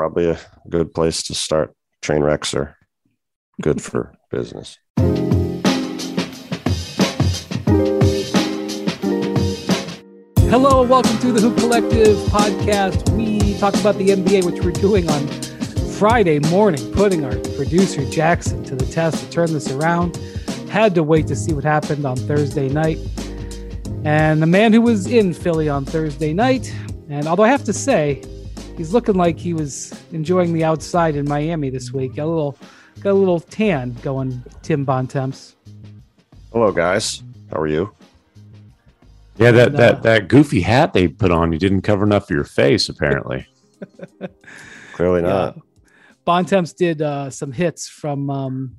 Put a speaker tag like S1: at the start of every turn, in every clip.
S1: probably a good place to start. Train wrecks are good for business.
S2: Hello, and welcome to the Hoop Collective podcast. We talk about the NBA, which we're doing on Friday morning, putting our producer Jackson to the test to turn this around. Had to wait to see what happened on Thursday night. And the man who was in Philly on Thursday night, and although I have to say, he's looking like he was enjoying the outside in Miami this week. Got a little, got a little tan going. Tim Bontemps.
S1: Hello, guys. How are you?
S3: Yeah, that,
S2: And, uh,
S3: that that goofy hat they put on you didn't cover enough of your face, apparently.
S1: Clearly not.
S2: Bontemps did uh, some hits from. Um,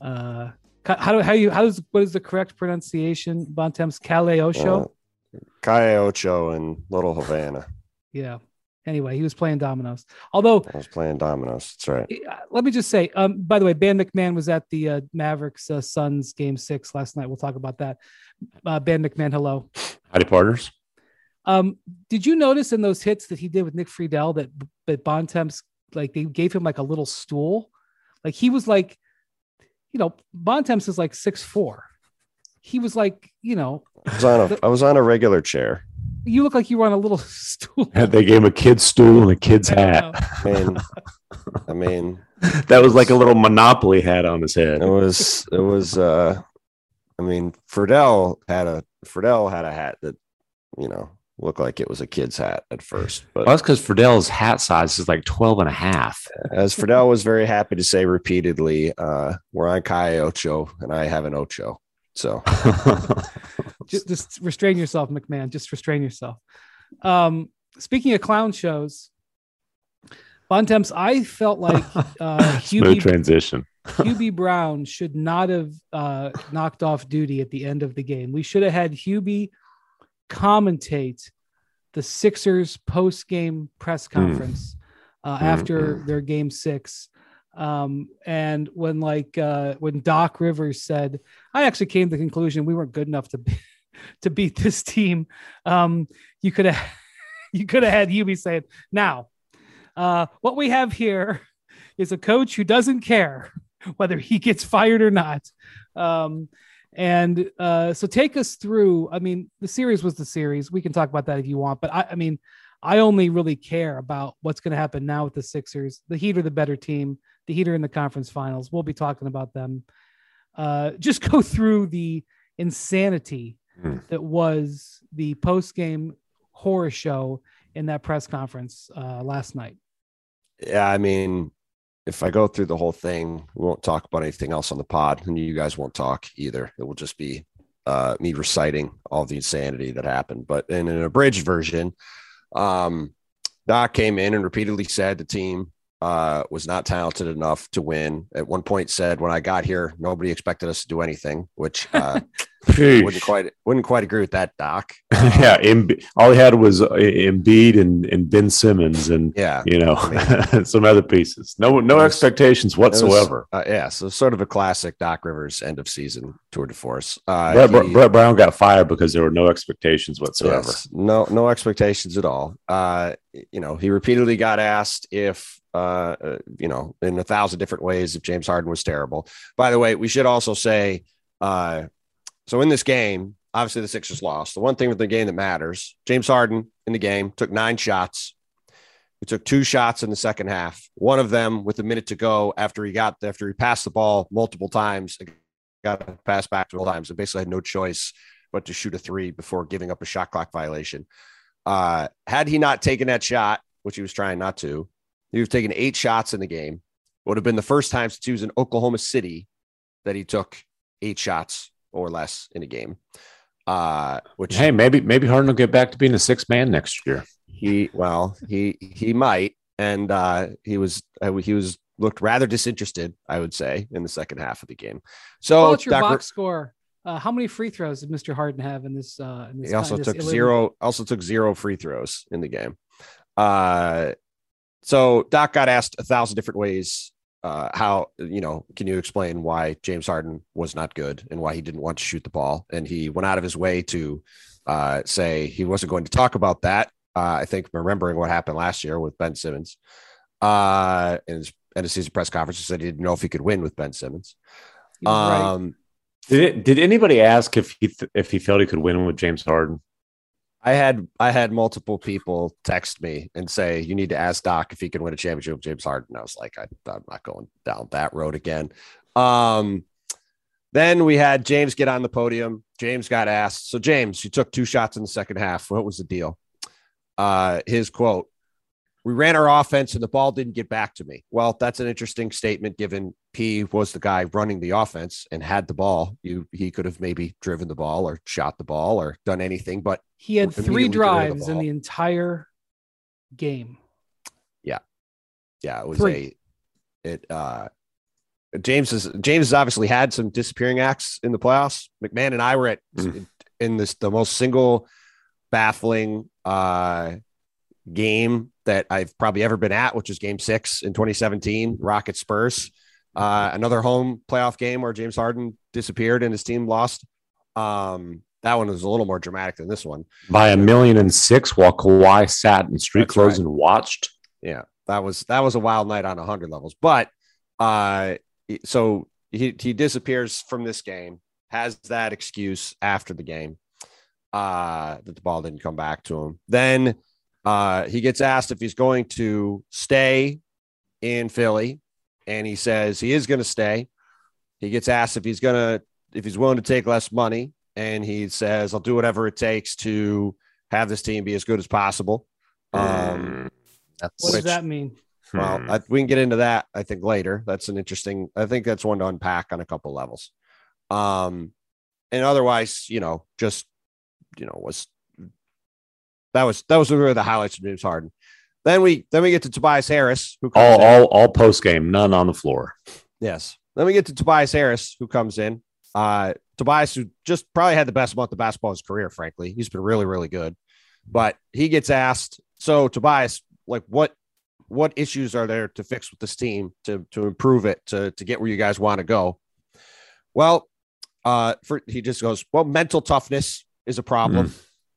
S2: uh, how do how you how does what is the correct pronunciation? Bontemps Calais show.
S1: Uh, Calle Ocho and Little Havana.
S2: yeah. Anyway, he was playing dominoes. Although
S1: I was playing dominoes. That's right.
S2: Uh, let me just say, um, by the way, Ban MacMahon was at the uh, Mavericks uh, Suns game six last night. We'll talk about that. Uh, Ban MacMahon, hello.
S3: Howdy, partners.
S2: Um, did you notice in those hits that he did with Nick Friedel that that Bontemps like they gave him like a little stool, like he was like, you know, Bontemps is like six four. He was like, you know,
S1: I was on a I was on a regular chair.
S2: You look like you were on a little stool.
S3: They gave him a kid's stool and a kid's
S2: I
S3: hat.
S2: know.
S1: I mean, I mean,
S3: That was like a little Monopoly hat on his head.
S1: it was it was uh I mean, Friedel had a Friedel had a hat that, you know, looked like it was a kid's hat at first. But
S3: Well, that's because Friedel's hat size is like 12 and a half.
S1: as Friedel was very happy to say repeatedly, uh, we're on Calle Ocho and I have an Ocho. So
S2: just, just restrain yourself, MacMahon. Just restrain yourself. Um, speaking of clown shows, Bontemps, I felt like uh, Hubie,
S3: transition.
S2: Hubie Brown should not have uh, knocked off duty at the end of the game. We should have had Hubie commentate the Sixers post game press conference uh, after their game six. Um, and when like uh, when Doc Rivers said, I actually came to the conclusion we weren't good enough to be, to beat this team. Um, you could have you could have had Hubie saying, now uh, what we have here is a coach who doesn't care whether he gets fired or not. Um, and uh, so take us through. I mean, the series was the series. We can talk about that if you want, but I, I mean, I only really care about what's going to happen now with the Sixers. The Heat are the better team. The Heat are in the conference finals. We'll be talking about them. Uh, just go through the insanity
S3: Hmm.
S2: that was the post game horror show in that press conference uh, last night.
S1: yeah, I mean, if I go through the whole thing, we won't talk about anything else on the pod, and you guys won't talk either. It will just be uh, me reciting all the insanity that happened. But in an abridged version, um, Doc came in and repeatedly said the team uh, was not talented enough to win. At one point, said when I got here, nobody expected us to do anything, which uh, wouldn't quite wouldn't quite agree with that, Doc.
S3: yeah, Embi- all he had was uh, Embiid and, and Ben Simmons and
S1: Yeah,
S3: you know some other pieces. No no
S1: was-
S3: expectations
S1: It was,
S3: whatsoever.
S1: uh, yeah, so sort of a classic Doc Rivers end of season tour de force. Uh,
S3: Brett, Brett-
S1: he-
S3: Brett Brown got fired because there were no expectations whatsoever.
S1: Yes, no, no expectations at all. Uh, you know, he repeatedly got asked if, uh, uh, you know, in a thousand different ways, if James Harden was terrible. By the way, we should also say, uh, so in this game, obviously the Sixers lost. The one thing with the game that matters, James Harden in the game took nine shots. He took two shots in the second half. One of them with a minute to go after he got after he passed the ball multiple times, got a pass back multiple times, and basically had no choice but to shoot a three before giving up a shot clock violation. Uh, had he not taken that shot, which he was trying not to, he was taking eight shots in the game. Would have been the first time since he was in Oklahoma City that he took eight shots or less in a game. Uh, which
S3: Hey, maybe maybe Harden will get back to being a six man next year.
S1: he well he he might, and uh, he was uh, he was looked rather disinterested, I would say, in the second half of the game. So
S2: What's your
S1: Doc-
S2: box score? Uh, how many free throws did Mr. Harden have in this? Uh, in this
S1: he also took
S2: elimin-
S1: zero also took zero free throws in the game uh so doc got asked a thousand different ways uh how you know can you explain why james harden was not good and why he didn't want to shoot the ball and he went out of his way to uh say he wasn't going to talk about that uh i think remembering what happened last year with ben simmons Uh, in his end of season press conference, he said he didn't know if he could win with Ben Simmons.
S2: He was right.
S1: Um,
S3: Did it, did anybody ask if he th- if he felt he could win with James Harden?
S1: I had I had multiple people text me and say you need to ask Doc if he can win a championship with James Harden. I was like, I, I'm not going down that road again. Um, then we had James get on the podium. James got asked. So James, you took two shots in the second half. What was the deal? Uh, his quote: "We ran our offense and the ball didn't get back to me." Well, that's an interesting statement given P was the guy running the offense and had the ball. You he could have maybe driven the ball or shot the ball or done anything, but
S2: he had three
S1: immediately get rid of the
S2: drives in the entire game.
S1: Yeah. Yeah, it was
S2: Three.
S1: a it uh James is James has obviously had some disappearing acts in the playoffs. MacMahon and I were at
S3: Mm.
S1: in this the most single baffling uh game that I've probably ever been at, which is game six in 2017, Rocket Spurs. Uh another home playoff game where James Harden disappeared and his team lost. Um that one was a little more dramatic than this one.
S3: By a million and six, while Kawhi sat in street
S1: That's
S3: clothes
S1: right.
S3: and watched.
S1: yeah that was that was a wild night on 100 levels but uh so he he disappears from this game has that excuse after the game uh that the ball didn't come back to him then uh he gets asked if he's going to stay in Philly and he says he is going to stay he gets asked if he's going to if he's willing to take less money and he says I'll do whatever it takes to have this team be as good as possible um
S3: that's
S2: What
S1: Which-
S2: does that mean?
S1: well,
S3: Hmm.
S1: I, we can get into that. I think later. That's an interesting. I think that's one to unpack on a couple levels. Um, and otherwise, you know, just you know, was that was that was really the highlights of James Harden. Then we then we get to Tobias Harris, who comes
S3: all
S1: in.
S3: all all post game, none on the floor.
S1: Yes. Then we get to Tobias Harris, who comes in. Uh, Tobias, who just probably had the best month of basketball in his career, frankly. He's been really, really good. But he gets asked, so Tobias, like what what issues are there to fix with this team to to improve it to to get where you guys want to go? Well, uh, for he just goes, well, mental toughness is a problem.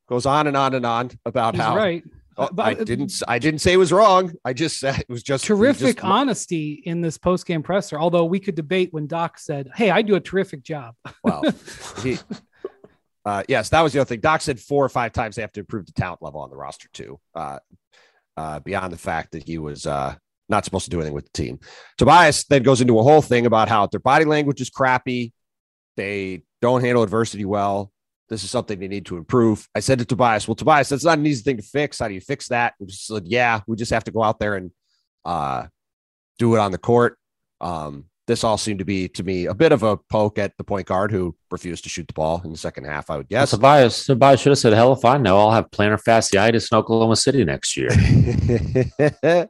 S1: Goes on and on and on about
S2: He's
S1: how
S2: right.
S1: Oh,
S2: But-
S1: I didn't I didn't say it was wrong. I just said it was just
S2: Terrific
S1: just-
S2: honesty in this post game presser. Although we could debate when Doc said, "Hey, I do a terrific job."
S1: Well, he, uh, yes, that was the other thing. Doc said four or five times they have to improve the talent level on the roster too. Uh, uh, beyond the fact that he was uh, not supposed to do anything with the team. Tobias then goes into a whole thing about how their body language is crappy. They don't handle adversity well. This is something they need to improve. I said to Tobias, "Well, Tobias, that's not an easy thing to fix. How do you fix that?" He just said, "Yeah, we just have to go out there and uh, do it on the court." Um, this all seemed to be to me a bit of a poke at the point guard who refused to shoot the ball in the second half. I would guess.
S3: Tobias, Tobias should have said, "Hell if I know, I'll have plantar fasciitis in Oklahoma City next year."
S1: and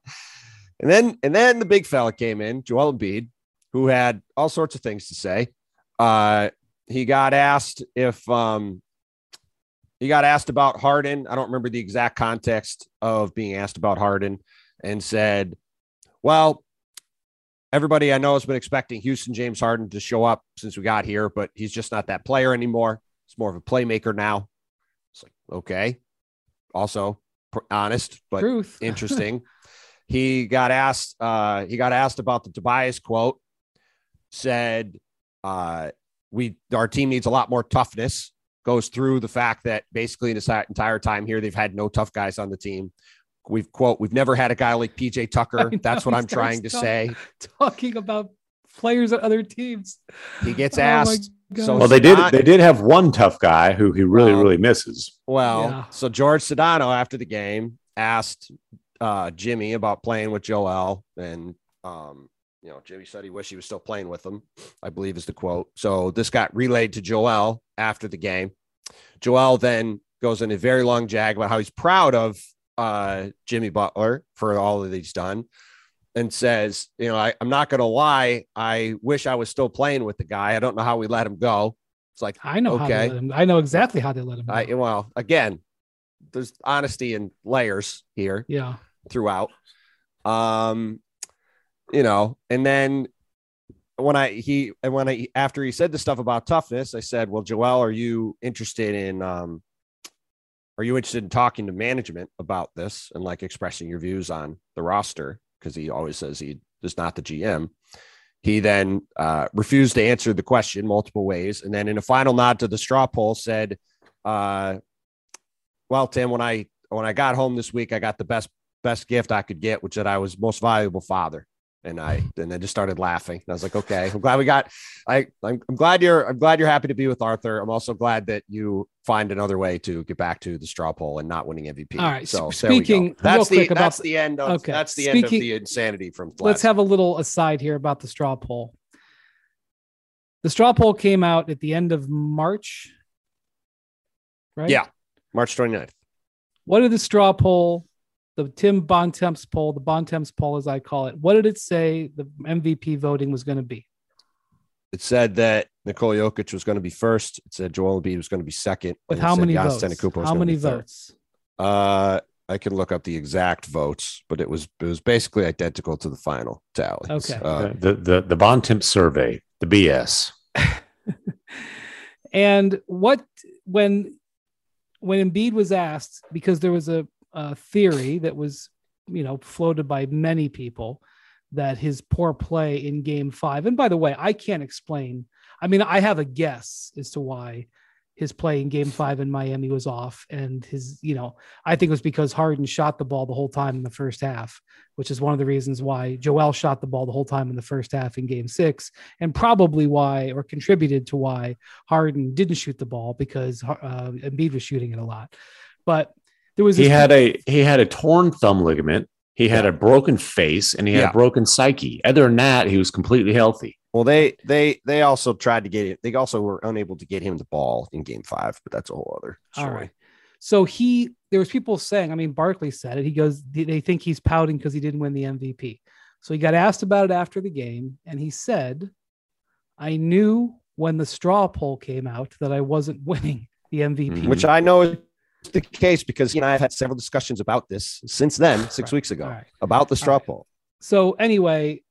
S1: then and then the big fella came in, Joel Embiid, who had all sorts of things to say. Uh, he got asked if um, he got asked about Harden. I don't remember the exact context of being asked about Harden, and said, "Well, everybody I know has been expecting Houston James Harden to show up since we got here, but he's just not that player anymore. He's more of a playmaker now." It's like okay, also pr- honest, but
S2: Truth.
S1: interesting. he got asked. Uh, he got asked about the Tobias quote. Said, uh, "We our team needs a lot more toughness." Goes through the fact that basically in this entire time here, they've had no tough guys on the team. We've quote, "We've never had a guy like PJ Tucker."
S2: Know,
S1: That's what I'm trying to
S2: starts
S1: say.
S2: Talking about players on other teams.
S1: He gets
S2: Oh
S1: asked.
S2: God.
S1: so
S3: well, they did. They did have one tough guy who he really,
S1: Well,
S3: really misses.
S1: Well,
S2: Yeah.
S1: so George Sedano after the game asked uh, Jimmy about playing with Joel, and um, you know Jimmy said he wished he was still playing with them, I believe is the quote. So this got relayed to Joel after the game. Joel then goes in a very long jag about how he's proud of uh, Jimmy Butler for all that he's done. And says, you know, I, I'm not going to lie. I wish I was still playing with the guy. I don't know how we let him go. It's like,
S2: I know how
S1: Okay.
S2: they let him. I know exactly how they let him.
S1: I
S2: go.
S1: well, again, there's honesty and layers here
S2: yeah.
S1: throughout. Um, you know, and then when I he and when I after he said the stuff about toughness, I said, "Well, Joel, are you interested in um, are you interested in talking to management about this and like expressing your views on the roster? because he always says he is not the GM. He then uh, refused to answer the question multiple ways, and then in a final nod to the straw poll said, uh, "Well, Tim, when I when I got home this week, I got the best best gift I could get, which that I was most valuable father." And I and I just started laughing. And I was like, "Okay, I'm glad we got. I I'm, I'm glad you're I'm glad you're happy to be with Arthur. I'm also glad that you find another way to get back to the straw poll and not winning MVP.
S2: All right.
S1: So
S2: sp-
S1: there we go.
S2: speaking
S1: that's the
S2: about
S1: that's
S2: the-
S1: end of
S2: okay.
S1: that's the end of the insanity from.
S2: let's have a little aside here about the straw poll. The straw poll came out at the end of March, right?
S1: Yeah. March 29th.
S2: What did the straw poll, the Tim Bontemps poll, the Bontemps poll, as I call it, what did it say the MVP voting was going to be?
S1: It said that Nikola Jokic was going to be first. It said Joel Embiid was going to be second.
S2: With how many
S1: Giannis
S2: votes?
S1: Antetokounmpo was
S2: How many
S1: be third.
S2: votes?
S1: Uh, I can look up the exact votes, but it was it was basically identical to the final tally.
S2: Okay.
S1: Uh,
S3: the the the Bontemps survey, the BS.
S2: And what when when Embiid was asked, because there was a, a theory that was, you know, floated by many people that his poor play in game five, and by the way, I can't explain. I mean, I have a guess as to why his play in game five in Miami was off. And his, you know, I think it was because Harden shot the ball the whole time in the first half, which is one of the reasons why Joel shot the ball the whole time in the first half in game six, and probably why or contributed to why Harden didn't shoot the ball because uh, Embiid was shooting it a lot. But there was
S3: He had a he had a torn thumb ligament. He had a broken face and he had
S1: Yeah.
S3: a broken psyche. Other than that, he was completely healthy.
S1: well, they they they also tried to get it. They also were unable to get him the ball in Game Five, but that's a whole other story.
S2: right. So he, there was people saying, I mean, Barkley said it. He goes, they they think he's pouting because he didn't win the MVP. So he got asked about it after the game, and he said, "I knew when the straw poll came out that I wasn't winning the MVP."
S1: Which I know is the case because he and I have had several discussions about this since then, six
S2: Right.
S1: weeks ago,
S2: right.
S1: about the straw
S2: right.
S1: poll.
S2: So anyway,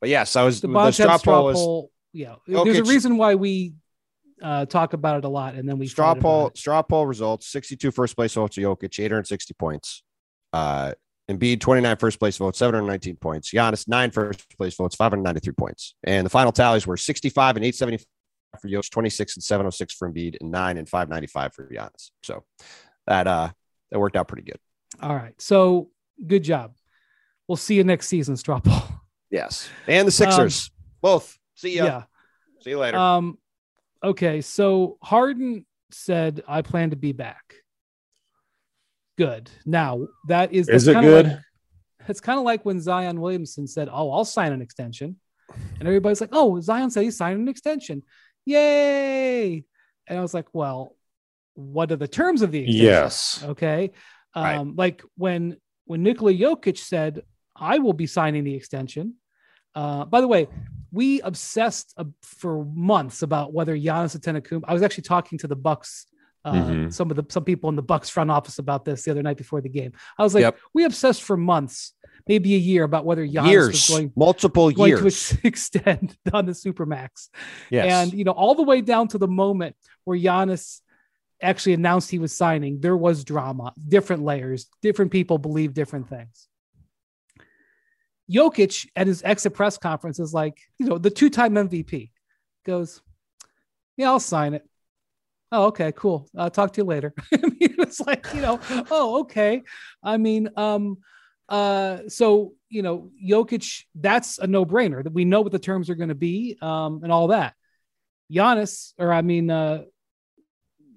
S1: But yes, I was
S2: the
S1: the, straw
S2: straw
S1: poll
S2: poll. Yeah, there's a reason why we uh, talk about it a lot, and then we
S1: straw poll straw poll results 62 first place votes to Jokic 860 points uh Embiid 29 first place votes 719 points Giannis nine first place votes 593 points and the final tallies were 65 and 875 for Jokic 26 and 706 for Embiid and 9 and 595 for Giannis so that uh that worked out pretty good
S2: All right, so good job. We'll see you next season, straw poll.
S1: yes and the Sixers both see ya
S2: yeah.
S1: see you later
S2: Um, okay, so Harden said, "I plan to be back." Good. Now that is
S3: Is it good?
S2: like- it's kind of like when Zion Williamson said, "Oh, I'll sign an extension," and everybody's like, "Oh, Zion said he signed an extension, yay!" And I was like, "Well, what are the terms of the extension?"
S3: Yes.
S2: Okay. Um,
S1: Right.
S2: like when when Nikola Jokic said, I will be signing the extension. Uh, by the way, we obsessed uh, for months about whether Giannis Antetokounmpo. I was actually talking to the Bucks, uh,
S3: Mhm.
S2: some of the some people in the Bucks front office about this the other night before the game. I was like,
S1: Yep.
S2: we obsessed for months, maybe a year, about whether Giannis was going
S1: multiple
S2: going to
S1: years
S2: ex- extend on the supermax.
S1: yes
S2: And you know, all the way down to the moment where Giannis actually announced he was signing, there was drama, different layers, different people believe different things. Jokic at his exit press conference is like, you know, the two-time MVP goes, "Yeah, I'll sign it." Oh, okay, cool. I'll talk to you later. I mean, it's like, you know, oh, okay. I mean, um, uh, so you know, Jokic, that's a no-brainer. That we know what the terms are going to be, um, and all that. Giannis, or I mean, uh,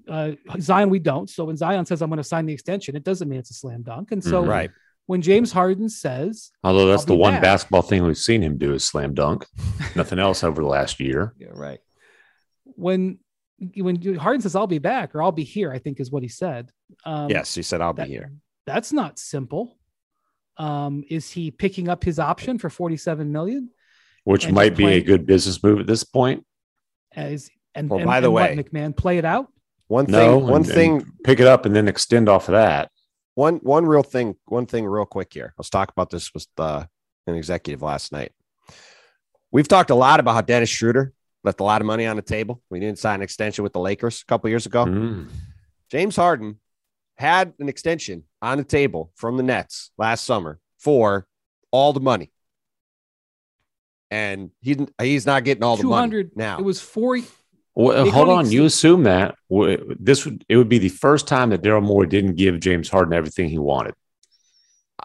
S2: uh, Zion, we don't. So when Zion says I'm going to sign the extension, it doesn't mean it's a slam dunk. And so
S3: Mhm.
S1: right
S2: when James Harden says,
S3: Although that's the one
S2: back.
S3: basketball thing we've seen him do is slam dunk. Nothing else over the last year.
S1: yeah right
S2: when when Harden says I'll be back or I'll be here, I think is what he said. Um,
S1: yes he said I'll be here
S2: That's not simple. Um, is he picking up his option for 47 million?
S3: Which might
S2: just
S3: be a good business move at this point.
S2: As and,
S1: Well,
S2: and-
S1: by the
S2: and what,
S1: way-
S2: MacMahon, play it out.
S1: One
S3: No,
S1: thing one
S3: and-
S1: thing
S3: and pick it up and then extend off of that.
S1: one one real thing one thing real quick here let's talk about this with uh, an executive last night we've talked a lot about how dennis schroeder left a lot of money on the table we didn't sign an extension with the lakers a couple years ago
S3: Mm.
S1: james harden had an extension on the table from the nets last summer for all the money. And he he's not getting all the money
S2: 200
S1: now.
S2: It was four.
S3: Well,
S2: They
S3: hold on.
S2: ex-
S3: You assume that this would it would be the first time that Daryl Morey didn't give James Harden everything he wanted.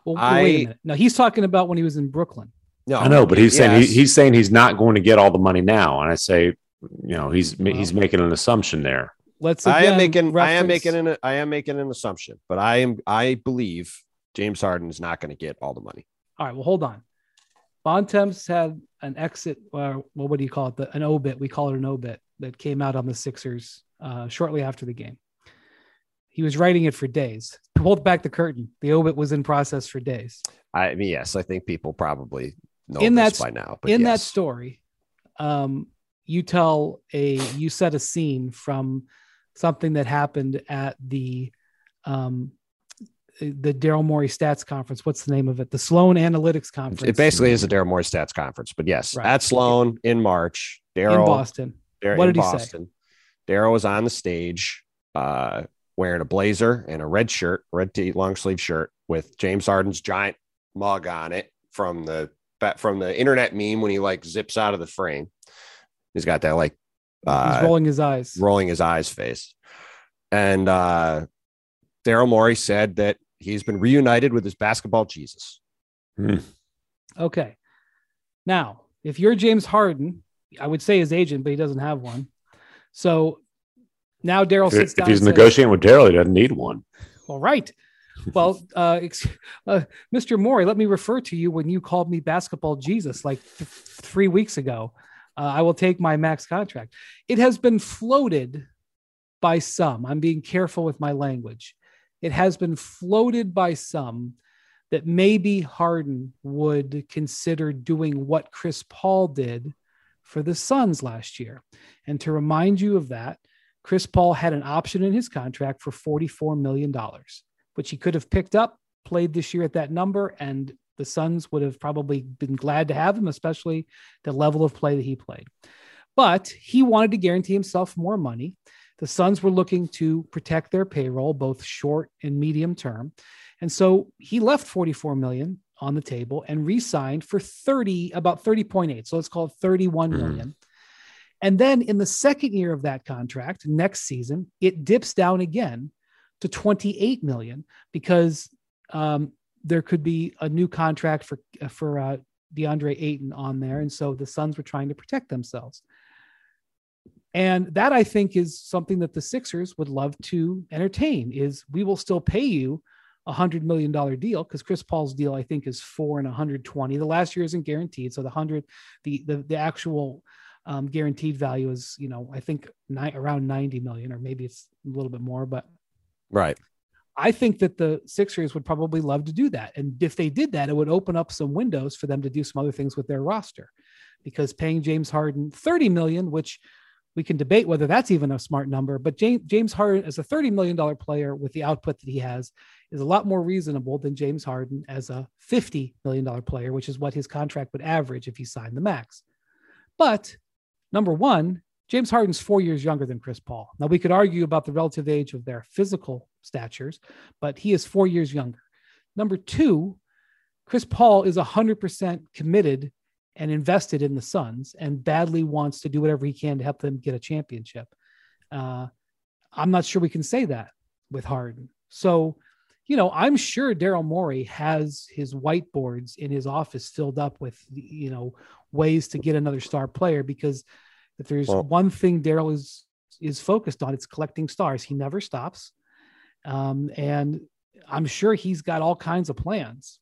S2: Well,
S1: I-
S2: wait a minute. No, he's talking about when he was in Brooklyn.
S1: no,
S3: I know, but he's saying he, he's saying he's not going to get all the money now, and I say, you know, he's he's making an assumption there.
S2: Let's.
S1: I am making I am making an I am making an assumption, but I am I believe James Harden is not going to get all the money.
S2: All right. Well, hold on. Bontemps had an exit, or well, what do you call it? The, an obit. We call it an obit that came out on the Sixers uh, shortly after the game. He was writing it for days. Hold back the curtain. The obit was in process for days.
S1: I mean, yes, I think people probably know
S2: In
S1: this
S2: that-
S1: by now. But
S2: in that story, um, you tell a you set a scene from something that happened at the um, the Daryl Morey Stats Conference. What's the name of it? The Sloan Analytics Conference.
S1: it basically is a Daryl Morey stats conference, but yes,
S2: Right.
S1: at Sloan in March, Daryl
S2: in
S1: Daryl
S2: Boston.
S1: Dar-
S2: What
S1: in
S2: did he say?
S1: Boston. Daryl was on the stage, uh, wearing a blazer and a red shirt, red tee, long sleeve shirt with James Harden's giant mug on it from the from the internet meme when he like zips out of the frame. He's got that like uh,
S2: He's rolling his eyes.
S1: rolling his eyes face. And uh, Daryl Morey said that he's been reunited with his basketball Jesus.
S2: Okay. Now, if you're James Harden, I would say his agent, but he doesn't have one. So now Daryl
S3: If,
S2: sits
S3: if
S2: down.
S3: he's
S2: and says,
S3: negotiating with Daryl, he doesn't need one.
S2: All right. Well, uh, ex- uh, Mr. Morey, let me refer to you when you called me basketball Jesus like th- three weeks ago. Uh, I will take my max contract. It has been floated by some. I'm being careful with my language. It has been floated by some that maybe Harden would consider doing what Chris Paul did for the Suns last year. And to remind you of that, Chris Paul had an option in his contract for $44 million, which he could have picked up, played this year at that number, and the Suns would have probably been glad to have him, especially the level of play that he played. But he wanted to guarantee himself more money. The Suns were looking to protect their payroll, both short and medium term. And so he left 44 million on the table and re-signed for 30, about 30.8. So let's call it 31
S3: Mhm.
S2: million. And then in the second year of that contract, next season, it dips down again to 28 million because um, there could be a new contract for for uh, DeAndre Ayton on there, and so the Suns were trying to protect themselves. And that I think is something that the Sixers would love to entertain. Is we will still pay you a hundred million dollar deal because Chris Paul's deal I think is four and 120. The last year isn't guaranteed, so the hundred, the the the actual um, guaranteed value is you know I think ni- around 90 million or maybe it's a little bit more, but
S1: Right.
S2: I think that the Sixers would probably love to do that. And if they did that, it would open up some windows for them to do some other things with their roster. Because paying James Harden 30 million, which we can debate whether that's even a smart number, but James, Harden as a $30 million player with the output that he has is a lot more reasonable than James Harden as a $50 million player, which is what his contract would average if he signed the max. But number one, James Harden's four years younger than Chris Paul. Now, we could argue about the relative age of their physical statures, but he is four years younger. Number two, Chris Paul is 100% committed and invested in the Suns and badly wants to do whatever he can to help them get a championship. Uh, I'm not sure we can say that with Harden. So, you know, I'm sure Daryl Morey has his whiteboards in his office filled up with, you know, ways to get another star player because if there's
S1: Well-
S2: one thing Daryl is is focused on, it's collecting stars. He never stops, um, and I'm sure he's got all kinds of plans.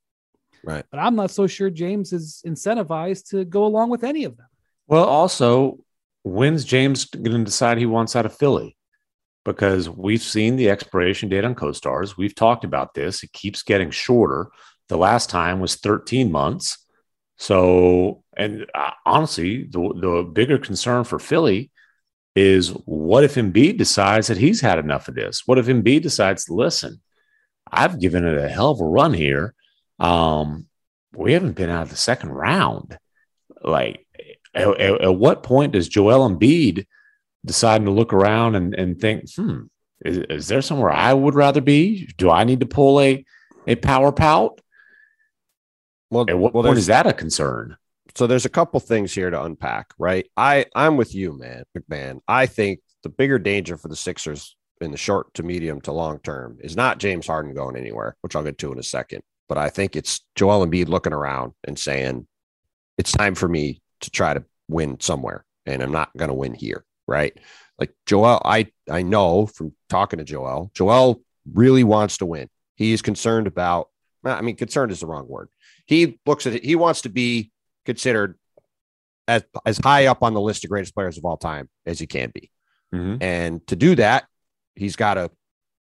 S1: Right.
S2: But I'm not so sure James is incentivized to go along with any of them.
S3: Well, also, when's James going to decide he wants out of Philly? Because we've seen the expiration date on co-stars. We've talked about this. It keeps getting shorter. The last time was 13 months. So, and uh, honestly, the, the bigger concern for Philly is what if Embiid decides that he's had enough of this? What if Embiid decides, listen, I've given it a hell of a run here. Um, we haven't been out of the second round. Like, at, at- at what point does Joel Embiid deciding to look around and, and think, hmm, is, is there somewhere I would rather be? Do I need to pull a, a power pout?
S1: Well,
S3: At what
S1: well,
S3: point is that a concern?
S1: so there's a couple things here to unpack, right? I I'm with you, man, MacMahon. I think the bigger danger for the Sixers in the short to medium to long term is not James Harden going anywhere, which I'll get to in a second. But I think it's Joel Embiid looking around and saying, "It's time for me to try to win somewhere, and I'm not going to win here." Right? Like Joel, I I know from talking to Joel, Joel really wants to win. He is concerned about. I mean, concerned is the wrong word. He looks at it. He wants to be considered as as high up on the list of greatest players of all time as he can be.
S3: Mhm.
S1: And to do that, he's got to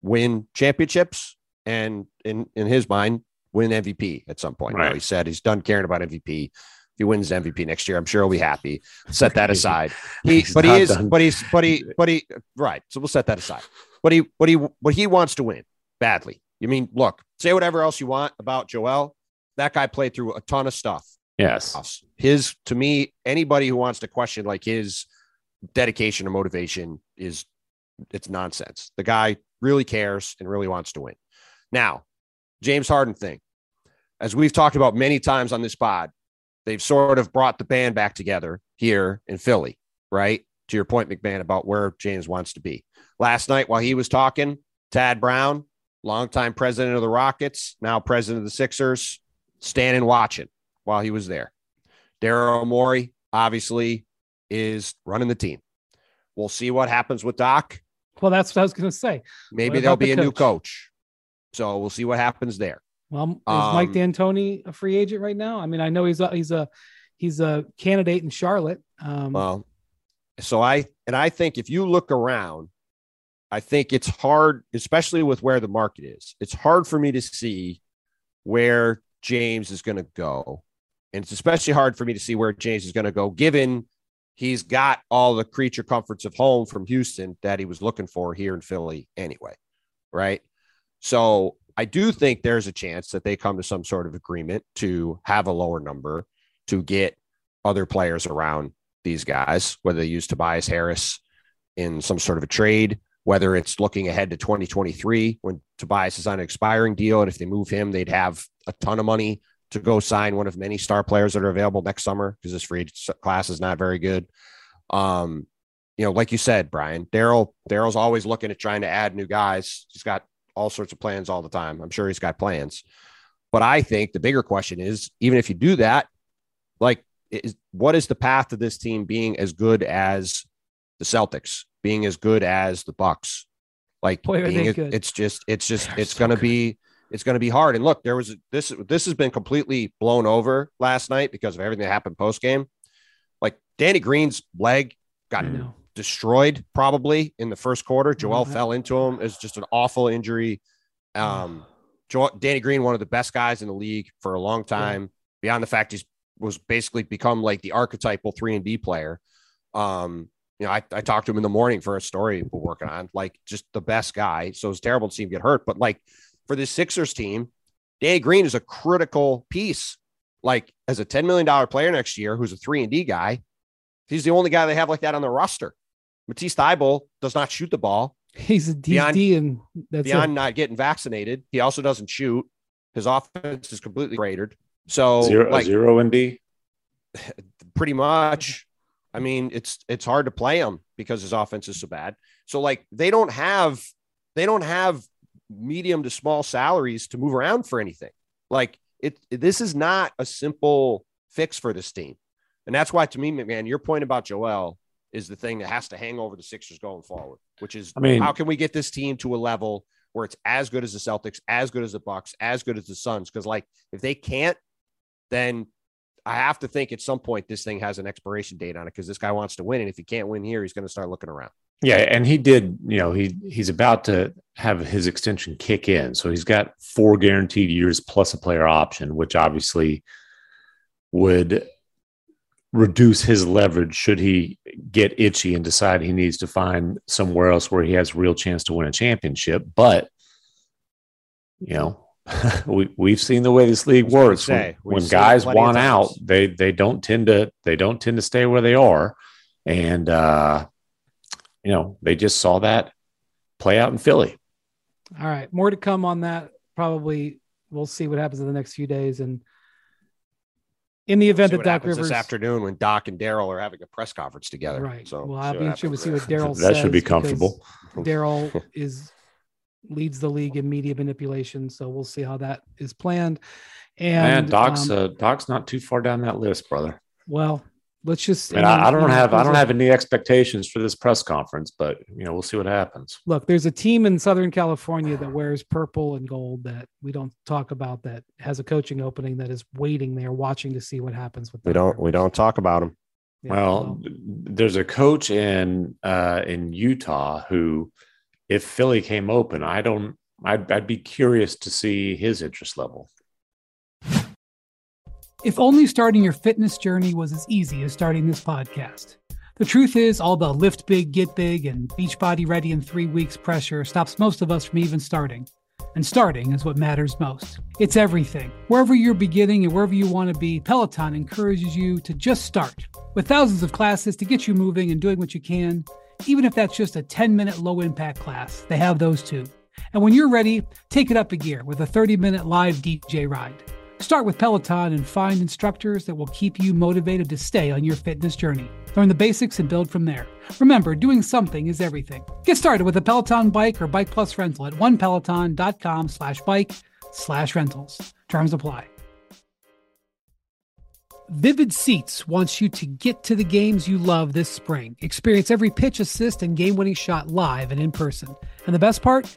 S1: win championships and in in his mind win MVP at some point.
S3: Right.
S1: he said he's done caring about MVP. If he wins MVP next year, I'm sure he'll be happy. Set that aside. He,
S3: He's
S1: but he is,
S3: done.
S1: but he's, but he, but he, right. So we'll set that aside. But he, but he, but he wants to win badly. You mean, look, say whatever else you want about Joel. That guy played through a ton of stuff
S3: Yes.
S1: His to me, anybody who wants to question like his dedication or motivation is it's nonsense. The guy really cares and really wants to win. Now, James Harden thing, as we've talked about many times on this pod, they've sort of brought the band back together here in Philly, right? To your point, MacMahon, about where James wants to be. Last night, while he was talking, Tad Brown, longtime president of the Rockets, now president of the Sixers, standing watching while he was there. Daryl Morey obviously is running the team. We'll see what happens with Doc.
S2: Well, that's what I was going to say.
S1: Maybe there'll
S2: the
S1: be a new
S2: coach?
S1: So we'll see what happens there.
S2: Well, is Mike
S1: Um,
S2: D'Antoni a free agent right now? I mean, I know he's a, he's a he's a candidate in Charlotte. Um,
S1: Well, so I and I think if you look around, I think it's hard, especially with where the market is. It's hard for me to see where James is going to go, and it's especially hard for me to see where James is going to go, given he's got all the creature comforts of home from Houston that he was looking for here in Philly anyway, right? So I do think there's a chance that they come to some sort of agreement to have a lower number to get other players around these guys, whether they use Tobias Harris in some sort of a trade, whether it's looking ahead to 2023 when Tobias is on an expiring deal. And if they move him, they'd have a ton of money to go sign one of many star players that are available next summer because this free class is not very good. Um, you know, like you said, Brian, Daryl, Daryl's always looking at trying to add new guys. He's got all sorts of plans all the time. I'm sure he's got plans. But I think the bigger question is even if you do that, like, is what is the path to this team being as good as the Celtics, being as good as the Bucks? Like,
S2: Boy,
S1: being,
S2: they
S1: it- it's just, it's just,
S3: They're
S1: it's
S3: so
S1: going to be, it's going to be hard. And look, there was this, this has been completely blown over last night because of everything that happened post game. Like Danny Green's leg got
S2: I know.
S1: Destroyed probably in the first quarter. Joel
S2: I-
S1: fell into him. It's just an awful injury. Um, Joel, Danny Green, one of the best guys in the league for a long time. Beyond the fact he's was basically become like the archetypal three and D player. Um, you know, I, I talked to him in the morning for a story we're working on, like just the best guy. So it's terrible to see him get hurt. But like for this Sixers team, Danny Green is a critical piece. Like as a $10 million player next year, who's a three and D guy, he's the only guy they have like that on the roster. Matisse Thybulle does not shoot the ball
S2: He's a DD
S1: Beyond-
S2: and that's
S1: beyond
S2: it.
S1: not getting vaccinated. He also doesn't shoot. His offense is completely cratered. So
S3: Zero,
S1: like
S3: zero and D.
S1: pretty much. I mean, it's it's hard to play him because his offense is so bad. So like they don't have they don't have medium to small salaries to move around for anything. Like it this is not a simple fix for this team. And that's why to me, man, your point about Joel is the thing that has to hang over the Sixers going forward, which is
S3: I mean-
S1: how can we get this team to a level where it's as good as the Celtics, as good as the Bucks, as good as the Suns? Because like if they can't, then I have to think at some point this thing has an expiration date on it because this guy wants to win. And if he can't win here, he's going to start looking around.
S3: Yeah, and he did. You know, he he's about to have his extension kick in, so he's got four guaranteed years plus a player option, which obviously would reduce his leverage should he get itchy and decide he needs to find somewhere else where he has a real chance to win a championship. But you know, we we've seen the way this league works.
S1: say,
S3: when when guys
S1: plenty
S3: want out, they they don't tend to they don't tend to stay where they are, and uh, you know they just saw that play out in Philly.
S2: All right, more to come on that. Probably we'll see what happens in the next few days, and in the event that Doc
S1: happens
S2: Rivers
S1: this afternoon when Doc and Daryl are having a press conference together.
S2: Right.
S1: So
S2: well, I'll be
S1: what
S2: interested to see what
S1: there.
S2: Daryl
S3: That should be comfortable.
S2: Daryl is leads the league in media manipulation, so we'll see how that is planned.
S3: And
S2: And
S3: Doc's
S2: um,
S3: uh, Doc's not too far down that list, brother.
S2: well, let's just.
S3: I mean, I, I don't have I don't have any expectations for this press conference, but you know we'll see what happens.
S2: look. There's a team in Southern California that wears purple and gold that we don't talk about that has a coaching opening that is waiting there, watching to see what happens with.
S1: We don't we don't talk about them.
S2: Yeah,
S3: well, there's a coach in uh, in Utah who, if Philly came open, I don't. I'd, I'd be curious to see his interest level.
S4: If only starting your fitness journey was as easy as starting this podcast. The truth is, all the lift big, get big, and Beachbody ready in three weeks pressure stops most of us from even starting. And starting is what matters most. It's everything. Wherever you're beginning and wherever you want to be, Peloton encourages you to just start. With thousands of classes to get you moving and doing what you can, even if that's just a 10 minute low impact class, they have those too. And when you're ready, take it up a gear with a 30 minute live DJ ride. Start with Peloton and find instructors that will keep you motivated to stay on your fitness journey. Learn the basics and build from there. Remember, doing something is everything. Get started with a Peloton bike or Bike Plus rental at onepeloton.com slash bike slash rentals. Terms apply. Vivid Seats wants you to get to the games you love this spring. Experience every pitch, assist, and game winning shot live and in person. And the best part?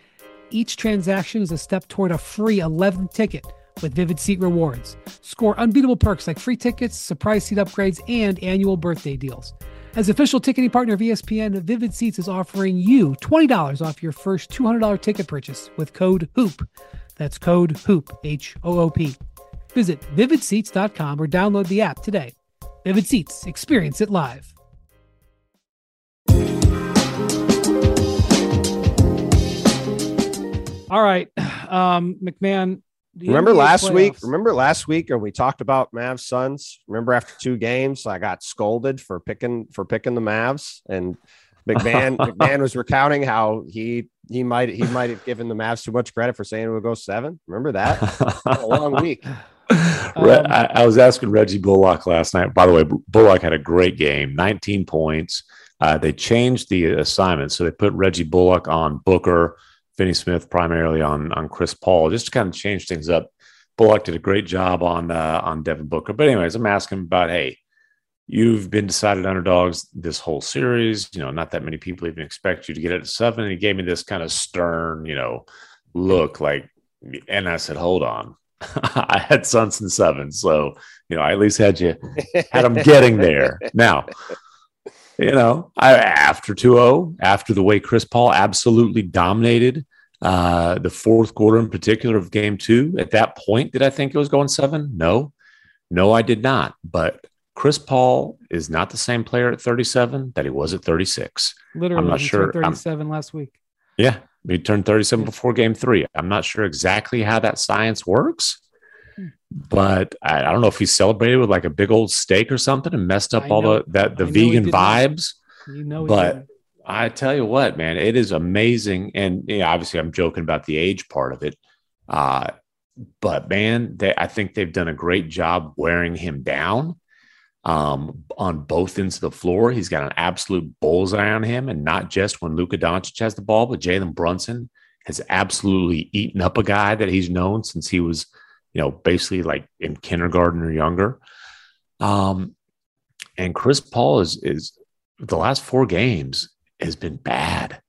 S4: Each transaction is a step toward a free 11th ticket with Vivid Seat rewards. Score unbeatable perks like free tickets, surprise seat upgrades, and annual birthday deals. As official ticketing partner of ESPN, Vivid Seats is offering you $20 off your first $200 ticket purchase with code HOOP. That's code HOOP, H O O P. Visit vividseats.com or download the app today. Vivid Seats, experience it live.
S2: All right, um, MacMahon. The
S1: Remember
S2: NBA
S1: last week? Remember last week when we talked about Mavs Suns? Remember after two games, I got scolded for picking for picking the Mavs, and MacMahon MacMahon was recounting how he he might he might have given the Mavs too much credit for saying it would go seven. Remember that? a long week.
S2: Um,
S3: I, I was asking Reggie Bullock last night. By the way, Bullock had a great game, 19 points. Uh, they changed the assignment, so they put Reggie Bullock on Booker, Finney Smith primarily on on Chris Paul, just to kind of change things up. Bullock did a great job on uh, on Devin Booker. But anyways, I'm asking about hey, you've been decided underdogs this whole series. You know, not that many people even expect you to get it to seven. And he gave me this kind of stern, you know, look like, and I said, hold on. I had Suns in seven, so you know I at least had you had them getting there. Now, you know, I after 2-0, after the way Chris Paul absolutely dominated uh, the fourth quarter in particular of game two, at that point, did I think it was going seven? No, no, I did not. But Chris Paul is not the same player at 37 that he was at 36.
S2: Literally, I'm
S3: not
S2: he
S3: sure.
S2: turned
S3: I'm-
S2: 37 last week.
S3: Yeah, he turned 37 before game three. I'm not sure exactly how that science works. But I, I don't know if he celebrated with like a big old steak or something and messed up
S2: I
S3: all
S2: know-
S3: the that the
S2: I
S3: vegan vibes.
S2: You know,
S3: But- I tell you what, man, it is amazing. And you know, obviously, I'm joking about the age part of it. Uh, but man, they, I think they've done a great job wearing him down um, on both ends of the floor. He's got an absolute bullseye on him, and not just when Luka Doncic has the ball, but Jalen Brunson has absolutely eaten up a guy that he's known since he was, you know, basically like in kindergarten or younger. Um, and Chris Paul is is the last four games has been bad.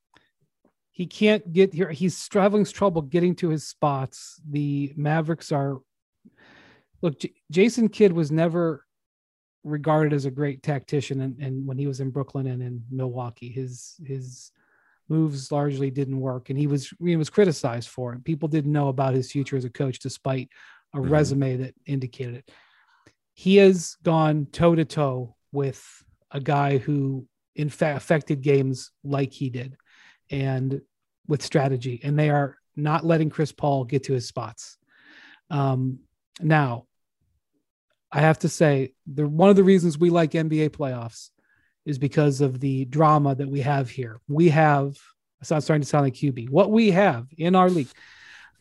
S2: he can't get here. He's having trouble getting to his spots. The Mavericks are look. J- Jason Kidd was never regarded as a great tactician, and, and when he was in Brooklyn and in Milwaukee, his his moves largely didn't work, and he was he was criticized for it. People didn't know about his future as a coach, despite a
S3: Mhm.
S2: resume that indicated it. He has gone toe to toe with a guy who, in fact, affected games like he did and with strategy, and they are not letting Chris Paul get to his spots. Um, now, I have to say, the one of the reasons we like NBA playoffs is because of the drama that we have here. We have, it's not starting to sound like Hubie. What we have in our league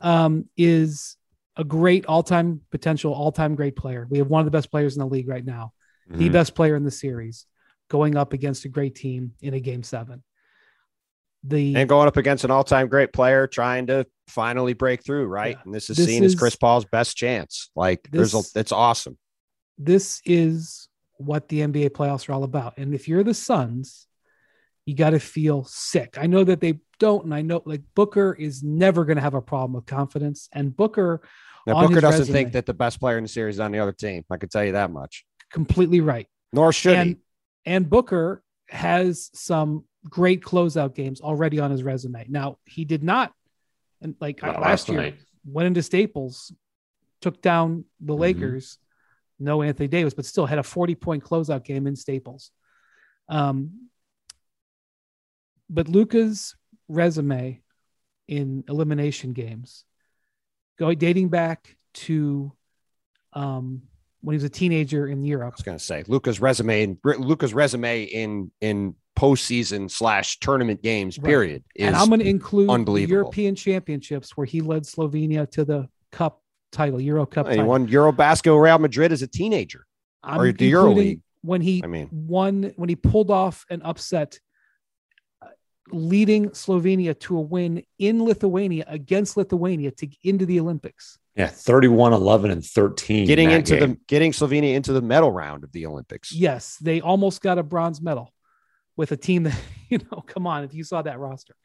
S2: um, is a great all-time potential all-time great player. We have one of the best players in the league right now, the
S3: Mhm.
S2: best player in the series, going up against a great team in a game seven. The
S1: and going up against an all-time great player trying to finally break through, right?
S2: Yeah.
S1: And this is
S2: This
S1: seen as Chris Paul's best chance. Like there's a,
S2: This-
S1: it's awesome.
S2: this is what the NBA playoffs are all about. And if you're the Suns, you got to feel sick. I know that they don't, and I know like Booker is never going to have a problem with confidence. And Booker,
S1: Now Booker doesn't
S2: resume-
S1: think that the best player in the series is on the other team. I can tell you that much.
S2: completely right.
S1: Nor should
S2: and
S1: he.
S2: and Booker has some great closeout games already on his resume. Now he did not, and like
S3: Not
S2: last,
S3: last
S2: year,
S3: night.
S2: went into Staples, took down the
S3: Mhm.
S2: Lakers. No Anthony Davis, but still had a forty point closeout game in Staples. Um, but Luka's resume in elimination games, going dating back to um, when he was a teenager in Europe.
S1: I was going to say Luka's resume, in Luka's resume in in postseason slash tournament games.
S2: Right.
S1: Period. Is
S2: and I'm going to include
S1: unbelievable.
S2: European Championships where he led Slovenia to the Cup title, Euro Cup
S1: he won Eurobasket Real Madrid as a teenager.
S2: I'm
S1: or the Euro League.
S2: when he
S1: I mean,
S2: won when he pulled off an upset, leading Slovenia to a win in Lithuania against Lithuania to into the Olympics.
S3: Yeah, 31, 11, and 13.
S1: getting
S3: that
S1: into
S3: game.
S1: the getting Slovenia into the medal round of the Olympics.
S2: Yes, they almost got a bronze medal with a team that you know. Come on, if you saw that roster.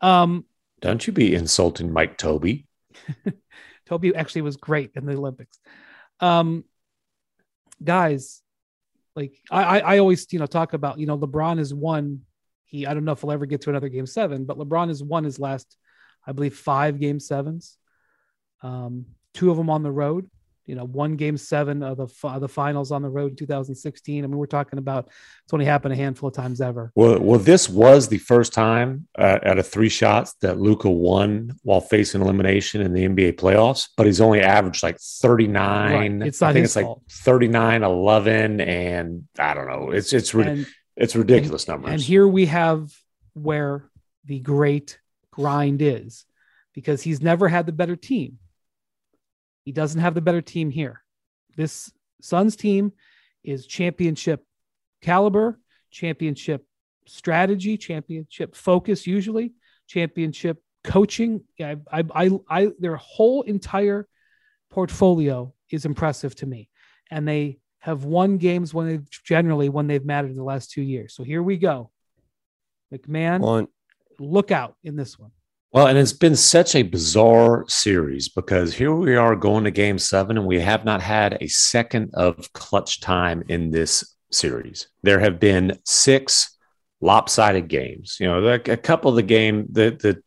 S2: Um,
S3: Don't you be insulting Mike Tobey.
S2: Tobey actually was great in the Olympics. Um, guys, like I, I, I always, you know, talk about, you know, LeBron is won. He, I don't know if we'll ever get to another game seven, but LeBron has won his last, I believe, five game sevens. Um, two of them on the road. You know, one game seven of the the finals on the road in 2016. I mean, we're talking about it's only happened a handful of times ever.
S3: Well, well, this was the first time uh, out of three shots that Luka won while facing elimination in the NBA playoffs, but he's only averaged like 39.
S2: Right. It's not
S3: I think it's like 39, 11, and I don't know. It's it's rid-
S2: And
S3: it's ridiculous numbers.
S2: And here we have where the great grind is because he's never had the better team. He doesn't have the better team here. This Suns team is championship caliber, championship strategy, championship focus, usually, championship coaching. I, I, I, I, their whole entire portfolio is impressive to me. And they have won games when they've generally when they've mattered in the last two years. So here we go. MacMahon,
S1: Well,
S2: look out in this one.
S3: Well, and it's been such a bizarre series because here we are going to game seven, and we have not had a second of clutch time in this series. There have been six lopsided games. You know, like a couple of the game, the the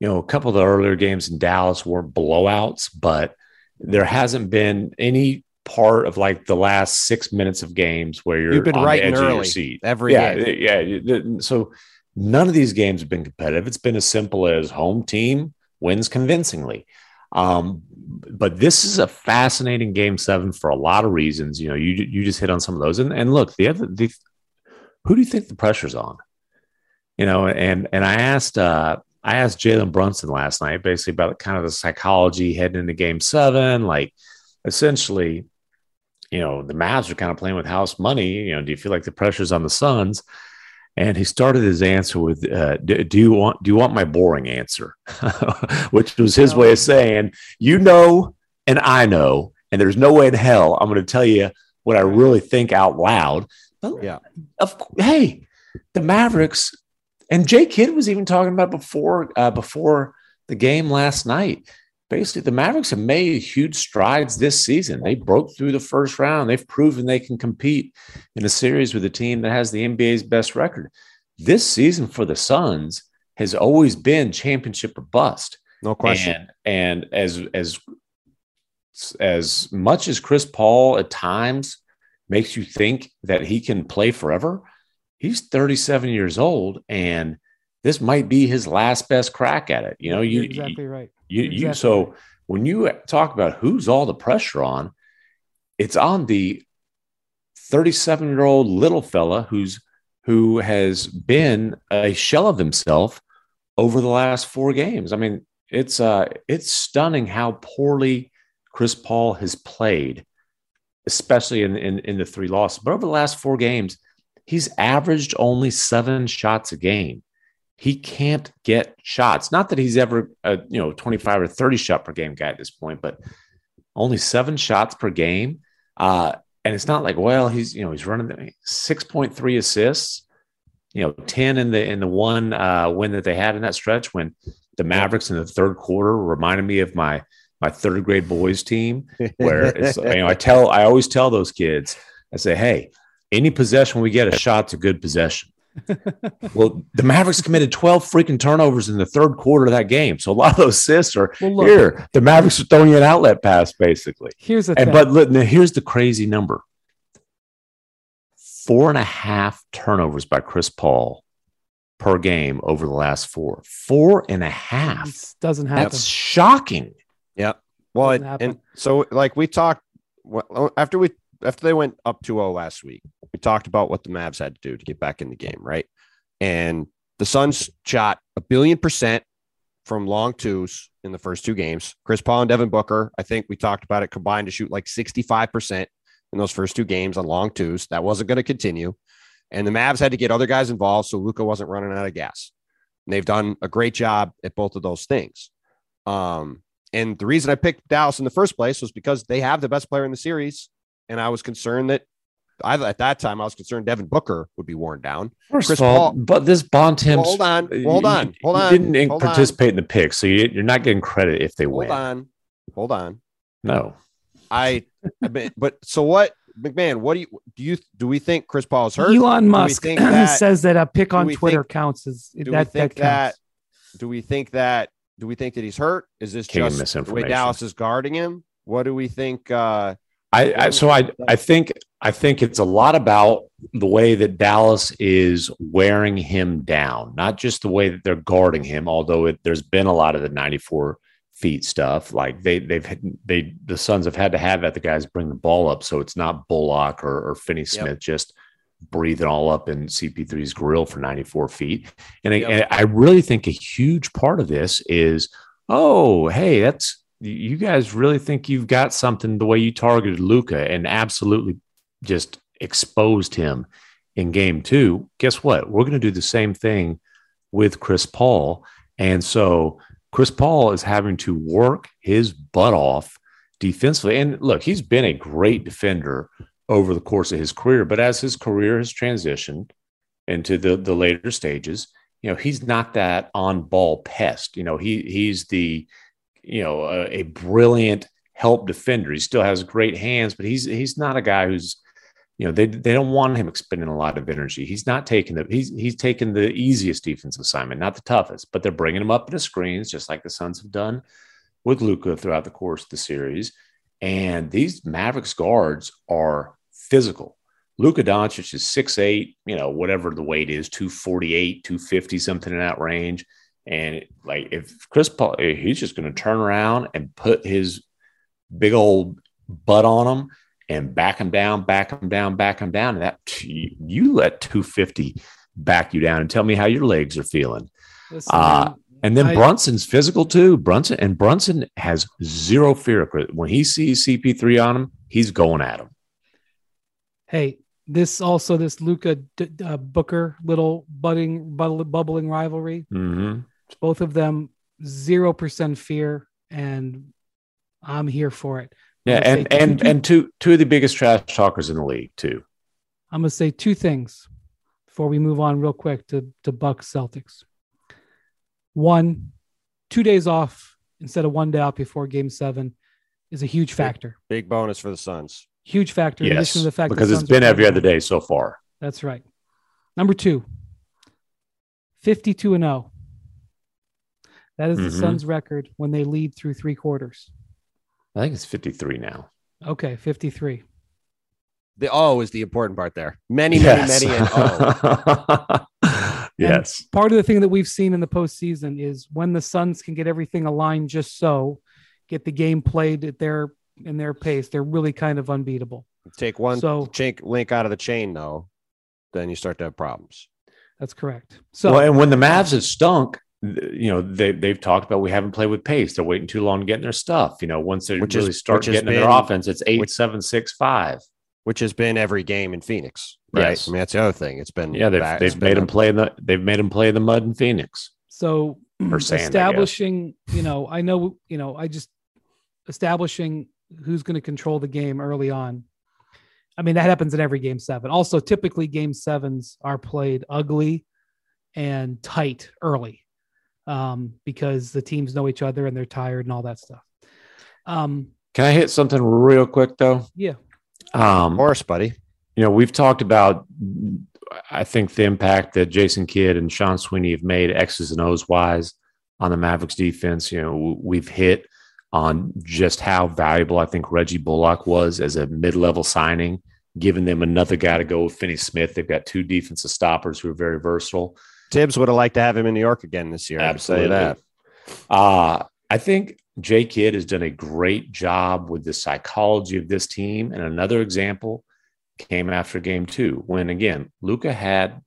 S3: you know, a couple of the earlier games in Dallas weren't blowouts, but there hasn't been any part of like the last six minutes of games where you're
S1: You've been
S3: on the
S1: writing
S3: edge of your seat
S1: every
S3: yeah,
S1: game.
S3: yeah, yeah. So none of these games have been competitive. It's been as simple as home team wins convincingly. Um, but this is a fascinating game seven for a lot of reasons. You know, you you just hit on some of those. And and look, the other the who do you think the pressure's on? You know, and and I asked uh I asked Jalen Brunson last night basically about kind of the psychology heading into game seven, like essentially, you know, the Mavs are kind of playing with house money. You know, do you feel like the pressure's on the Suns? And he started his answer with, uh, do, "Do you want do you want my boring answer?" Which was his way of saying, "You know, and I know, and there's no way in hell I'm going to tell you what I really think out loud." But
S1: Yeah.
S3: of hey, the Mavericks and Jay Kidd was even talking about before uh, before the game last night. Basically, the Mavericks have made huge strides this season. They broke through the first round. They've proven they can compete in a series with a team that has the NBA's best record. This season for the Suns has always been championship or bust.
S1: No question.
S3: And, and as as as much as Chris Paul at times makes you think that he can play forever, he's 37 years old and this might be his last best crack at it. You know, you
S2: You're exactly right.
S3: You,
S2: You're
S3: you so when you talk about who's all the pressure on, it's on the 37 year old little fella who's who has been a shell of himself over the last four games. I mean, it's uh it's stunning how poorly Chris Paul has played, especially in, in in the three losses. But over the last four games, he's averaged only seven shots a game. He can't get shots. Not that he's ever a you know 25 or 30 shot per game guy at this point, but only seven shots per game. Uh, and it's not like, well, he's you know he's running 6.3 assists, you know, 10 in the in the one uh, win that they had in that stretch when the Mavericks in the third quarter reminded me of my my third grade boys team, where it's you know I tell I always tell those kids I say, hey, any possession we get a shot's a good possession. well, the Mavericks committed 12 freaking turnovers in the third quarter of that game. So a lot of those assists are well, look, here. The Mavericks are throwing you an outlet pass, basically.
S2: Here's the
S3: and, But look, here's the crazy number four and a half turnovers by Chris Paul per game over the last four. Four and a half. It
S2: doesn't happen.
S3: That's shocking.
S1: Yeah. Well, it, and so like we talked after we after they went up 2-0 last week, we talked about what the Mavs had to do to get back in the game, right? And the Suns shot a billion percent from long twos in the first two games. Chris Paul and Devin Booker, I think we talked about it combined to shoot like 65% in those first two games on long twos. That wasn't going to continue. And the Mavs had to get other guys involved so Luka wasn't running out of gas. And they've done a great job at both of those things. Um, and the reason I picked Dallas in the first place was because they have the best player in the series. And I was concerned that I, at that time, I was concerned Devin Booker would be worn down.
S3: First Chris of all, Paul, but this bond Bontemps.
S1: Hold on, hold on, hold on.
S3: didn't hold participate on. in the pick, so you, are not getting credit if they
S1: hold
S3: win.
S1: Hold on, hold on.
S3: No,
S1: I. but so what, MacMahon? What do you do? You do we think Chris Paul is hurt?
S2: Elon Musk that, says that a pick on Twitter think, counts as
S1: do
S2: that.
S1: We think
S2: that, that
S1: do we think that? Do we think that he's hurt? Is this King just the way Dallas is guarding him? What do we think? Uh,
S3: I, I so I I think I think it's a lot about the way that Dallas is wearing him down, not just the way that they're guarding him. Although it, there's been a lot of the 94 feet stuff, like they they've they the Suns have had to have that the guys bring the ball up, so it's not Bullock or, or Finney Smith yep. just breathing all up in CP3's grill for 94 feet. And, yep. I, and I really think a huge part of this is, oh, hey, that's you guys really think you've got something the way you targeted Luka and absolutely just exposed him in game two. Guess what? We're going to do the same thing with Chris Paul. And so Chris Paul is having to work his butt off defensively. And look, he's been a great defender over the course of his career, but as his career has transitioned into the, the later stages, you know, he's not that on ball pest. You know, he he's the you know, a, a brilliant help defender. He still has great hands, but he's he's not a guy who's you know they they don't want him expending a lot of energy. He's not taking the he's he's taking the easiest defensive assignment, not the toughest, but they're bringing him up into screens just like the Suns have done with Luka throughout the course of the series. And these Mavericks guards are physical. Luka Doncic is six eight, you know, whatever the weight is, 248, 250, something in that range. And like if Chris Paul, he's just going to turn around and put his big old butt on him and back him down, back him down, back him down. And that you let 250 back you down and tell me how your legs are feeling. Listen, uh, and then I, Brunson's physical too. Brunson and Brunson has zero fear. Of Chris. When he sees CP3 on him, he's going at him.
S2: Hey, this also this Luka uh, Booker little budding bubbling rivalry.
S3: Mm-hmm.
S2: Both of them zero percent fear, and I'm here for it.
S3: Yeah, and and two, and two two of the biggest trash talkers in the league too.
S2: I'm gonna say two things before we move on real quick to to Bucks Celtics. One, two days off instead of one day out before Game Seven is a huge factor.
S1: Big, big bonus for the Suns.
S2: Huge factor.
S3: Yes, in addition to the fact because it's been every other day so far.
S2: That's right. Number two, 52 and 0. That is the mm-hmm. Suns' record when they lead through three quarters.
S3: I think it's 53 now.
S2: Okay, 53.
S1: The O is the important part there. Many, yes. many, many, and
S3: O. yes.
S2: And part of the thing that we've seen in the postseason is when the Suns can get everything aligned just so, get the game played at their in their pace, they're really kind of unbeatable.
S1: Take one so, chain, link out of the chain, though, then you start to have problems.
S2: That's correct. So,
S3: well, and when the Mavs have stunk, you know they they've talked about we haven't played with pace. They're waiting too long to get their stuff. You know, once they
S1: Which
S3: really
S1: is-
S3: start
S1: which
S3: getting in their offense, it's eight
S1: which-
S3: seven six five.
S1: which has been every game in Phoenix, right?
S3: Yes.
S1: I mean, that's the other thing. It's been
S3: Yeah, they've
S1: that- it's
S3: they've made them play in the they've made them play in the mud in Phoenix.
S2: So
S3: sand,
S2: establishing, you know, I know, you know, I just establishing who's going to control the game early on. I mean, that happens in every game seven. Also, typically game sevens are played ugly and tight early um, because the teams know each other and they're tired and all that stuff. Um,
S3: Can I hit something real quick though?
S2: yeah.
S3: Um,
S1: Of course, buddy.
S3: you know, we've talked about, I think, the impact that Jason Kidd and Sean Sweeney have made X's and O's wise on the Mavericks defense. You know, we've hit on just how valuable I think Reggie Bullock was as a mid level signing, giving them another guy to go with Finney Smith. They've got two defensive stoppers who are very versatile.
S1: Thibs would have liked to have him in New York again this year. I that.
S3: Uh, I think Jay Kidd has done a great job with the psychology of this team. And another example came after game two, when again, Luka had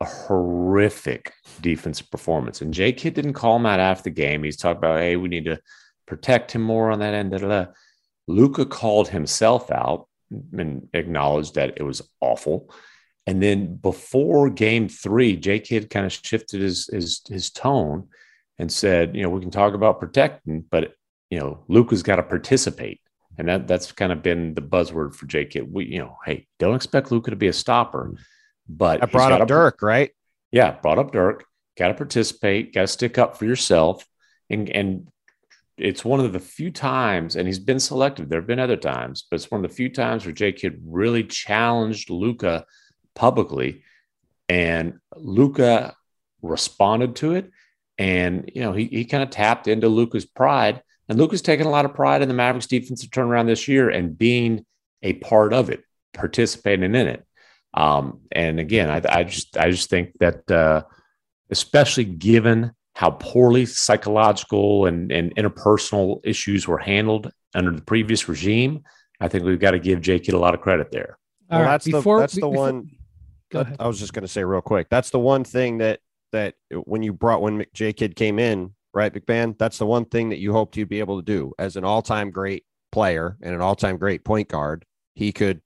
S3: a horrific defensive performance. And Jay Kidd didn't call him out after the game. He's talking about, hey, we need to protect him more on that end. Da, da, da. Luka called himself out and acknowledged that it was awful. And then before game three, Jay Kidd kind of shifted his, his his tone and said, you know, we can talk about protecting, but you know, Luka's got to participate. And that that's kind of been the buzzword for Jay Kidd. We, you know, hey, don't expect Luka to be a stopper, but
S1: I brought up Dirk, right?
S3: yeah, brought up Dirk. Got to participate. Got to stick up for yourself. And and it's one of the few times, and he's been selective. There have been other times, but it's one of the few times where J Kidd really challenged Luka publicly, and Luka responded to it. And you know, he he kind of tapped into Luka's pride, and Luka's taken a lot of pride in the Mavericks defensive turnaround this year and being a part of it, participating in it. Um, and again, I, I just I just think that uh, especially given how poorly psychological and, and interpersonal issues were handled under the previous regime, I think we've got to give Jay Kidd a lot of credit there.
S2: All
S1: Well,
S2: right.
S1: that's the- that's the
S2: before-
S1: one-
S2: Go
S1: That-. I was just going to say real quick. That's the one thing that that when you brought when J Kid came in, right, MacMahon. That's the one thing that you hoped you'd be able to do as an all-time great player and an all-time great point guard. He could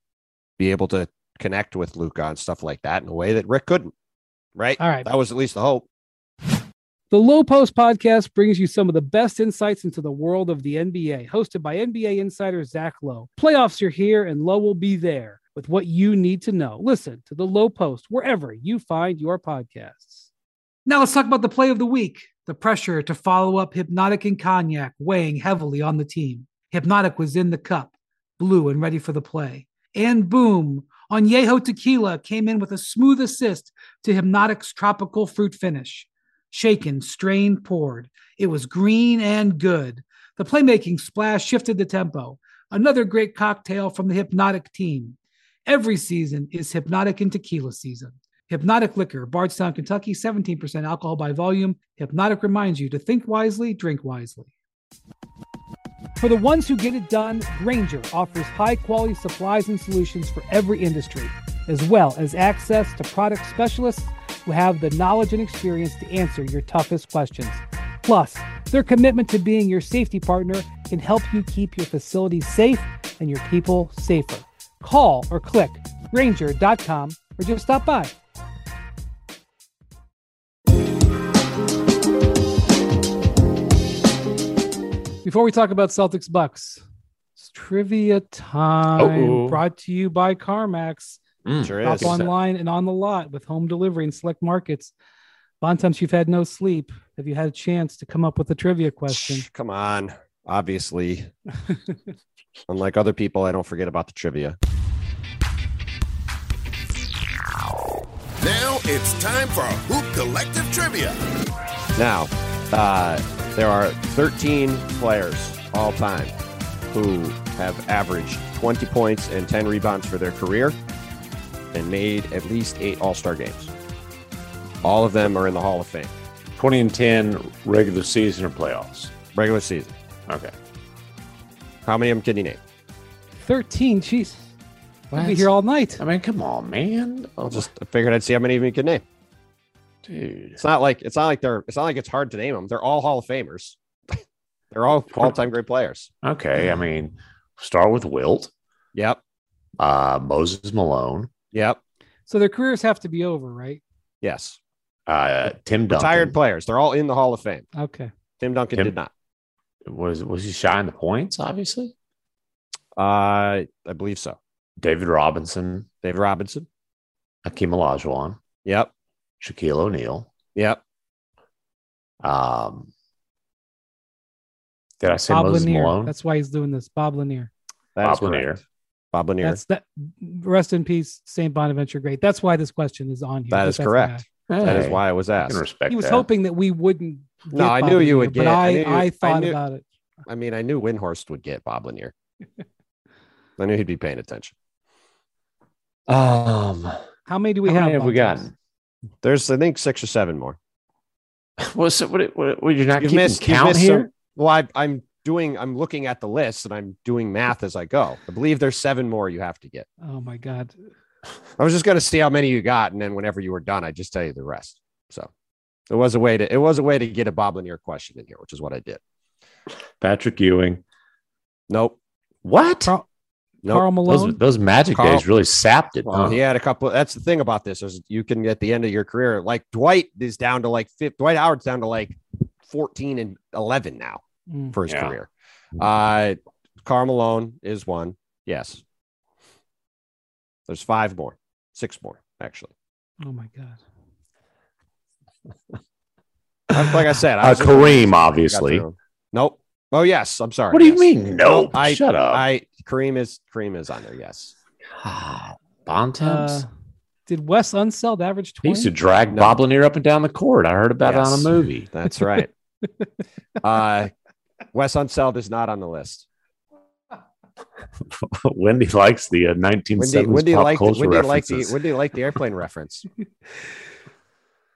S1: be able to connect with Luka and stuff like that in a way that Rick couldn't. Right.
S2: All right.
S1: That was at least the hope.
S2: The Lowe Post podcast brings you some of the best insights into the world of the NBA, hosted by NBA insider Zach Lowe. Playoffs are here, and Lowe will be there with what you need to know. Listen to the Lowe Post wherever you find your podcasts.
S4: Now let's talk about the play of the week. The pressure to follow up Hpnotiq and Cognac weighing heavily on the team. Hpnotiq was in the cup, blue and ready for the play. And boom, Añejo Tequila came in with a smooth assist to Hpnotiq's tropical fruit finish. Shaken, strained, poured. It was green and good. The playmaking splash shifted the tempo. Another great cocktail from the Hpnotiq team. Every season is Hpnotiq and Tequila season. Hpnotiq Liquor, Bardstown, Kentucky, 17% alcohol by volume. Hpnotiq reminds you to think wisely, drink wisely.
S2: For the ones who get it done, Grainger offers high quality supplies and solutions for every industry, as well as access to product specialists who have the knowledge and experience to answer your toughest questions. Plus, their commitment to being your safety partner can help you keep your facility safe and your people safer. Call or click Grainger.com or just stop by. Before we talk about Celtics Bucks, it's trivia time
S3: Uh-oh.
S2: brought to you by CarMax.
S3: Mm.
S1: Sure
S2: Shop
S1: is.
S2: online and on the lot with home delivery and select markets. Bontemps, you've had no sleep. Have you had a chance to come up with a trivia question?
S1: Come on. Obviously, unlike other people, I don't forget about the trivia.
S5: Now it's time for a Hoop Collective Trivia.
S1: Now, uh, there are 13 players all time who have averaged 20 points and 10 rebounds for their career and made at least eight All Star games. All of them are in the Hall of Fame,
S3: 20 and 10 regular season or playoffs.
S1: regular season.
S3: Okay.
S1: How many of them can you name?
S2: 13. Jeez. We'll be here all night.
S3: I mean, come on, man.
S1: I'll just I figured I'd see how many of you can name.
S3: Dude.
S1: It's not like it's not like they're it's not like it's hard to name them. They're all Hall of Famers. they're all all time great players.
S3: Okay. I mean, start with Wilt,
S1: Yep.
S3: uh, Moses Malone,
S1: Yep.
S2: So their careers have to be over, right?
S1: Yes.
S3: uh, Tim Duncan.
S1: Retired players. They're all in the Hall of Fame.
S2: Okay.
S1: Tim Duncan
S3: Tim-
S1: did not.
S3: Was was he shy in the points? Obviously,
S1: Uh, I believe so.
S3: David Robinson,
S1: David Robinson.
S3: Hakeem Olajuwon,
S1: Yep.
S3: Shaquille O'Neal.
S1: Yep.
S3: Um, did I say
S2: Bob
S3: Moses
S2: Lanier.
S3: Malone?
S2: That's why he's doing this. Bob Lanier.
S1: That
S3: Bob
S1: is correct.
S3: Lanier.
S1: Bob Lanier.
S2: That's that. Rest in peace, St. Bonaventure. Great. That's why this question is on here.
S1: That
S2: but
S1: is
S2: that's
S1: correct. That is
S3: Hey,
S1: why I was
S3: I
S1: asked.
S3: can respect
S2: He was
S3: that.
S2: hoping that we wouldn't.
S1: No,
S2: get
S1: I
S2: Bob
S1: knew you
S2: Lanier,
S1: would
S2: but
S1: get- I
S2: I,
S1: knew you-
S2: I,
S1: I
S2: thought
S1: knew-
S2: about it.
S1: I mean, I knew Windhorst would get Bob Lanier. I knew he'd be paying attention.
S3: Um,
S2: How many do we
S3: how
S2: have?
S3: many have we
S2: Bontemps?
S3: gotten?
S1: There's, I think, six or seven more.
S3: What's it, what, what, what, you're not
S1: You've
S3: keeping
S1: missed-
S3: count
S1: missed
S3: here?
S1: some- Well, I, I'm doing, I'm looking at the list and I'm doing math as I go. I believe there's seven more you have to get.
S2: Oh my God.
S1: I was just going to see how many you got, and then whenever you were done, I just tell you the rest. So it was a way to, it was a way to get a Bob Lanier question in here, which is what I did.
S3: Patrick Ewing.
S1: Nope.
S3: What?
S2: Karl,
S1: Nope.
S2: Karl Malone.
S3: Those, those magic
S1: Karl-
S3: days really sapped it.
S1: Well,
S3: huh?
S1: he had a couple. That's the thing about this is you can at the end of your career, like Dwight is down to like fifth. Dwight Howard's down to like 14 and 11 now
S2: Mm.
S1: for his
S3: Yeah.
S1: career. Uh, Karl Malone is one. Yes. There's five more, six more actually.
S2: Oh my God.
S1: Like I said, I
S3: Uh, Kareem, obviously.
S1: through 'em. Nope. Oh yes, I'm sorry.
S3: What do you
S1: yes.
S3: mean? Nope.
S1: I-
S3: shut up.
S1: I Kareem is Kareem is on there. Yes.
S3: Bontemps.
S2: Uh, did Wes Unseld average 20?
S3: he used to drag
S1: No.
S3: Bob Lanier up and down the court. I heard about it on a movie.
S1: That's right. uh, Wes Unseld is not on the list.
S3: Wendy likes the uh, 1970s
S1: Wendy, Wendy
S3: pop
S1: liked
S3: culture
S1: Wendy liked the
S3: references.
S1: Wendy liked the airplane reference.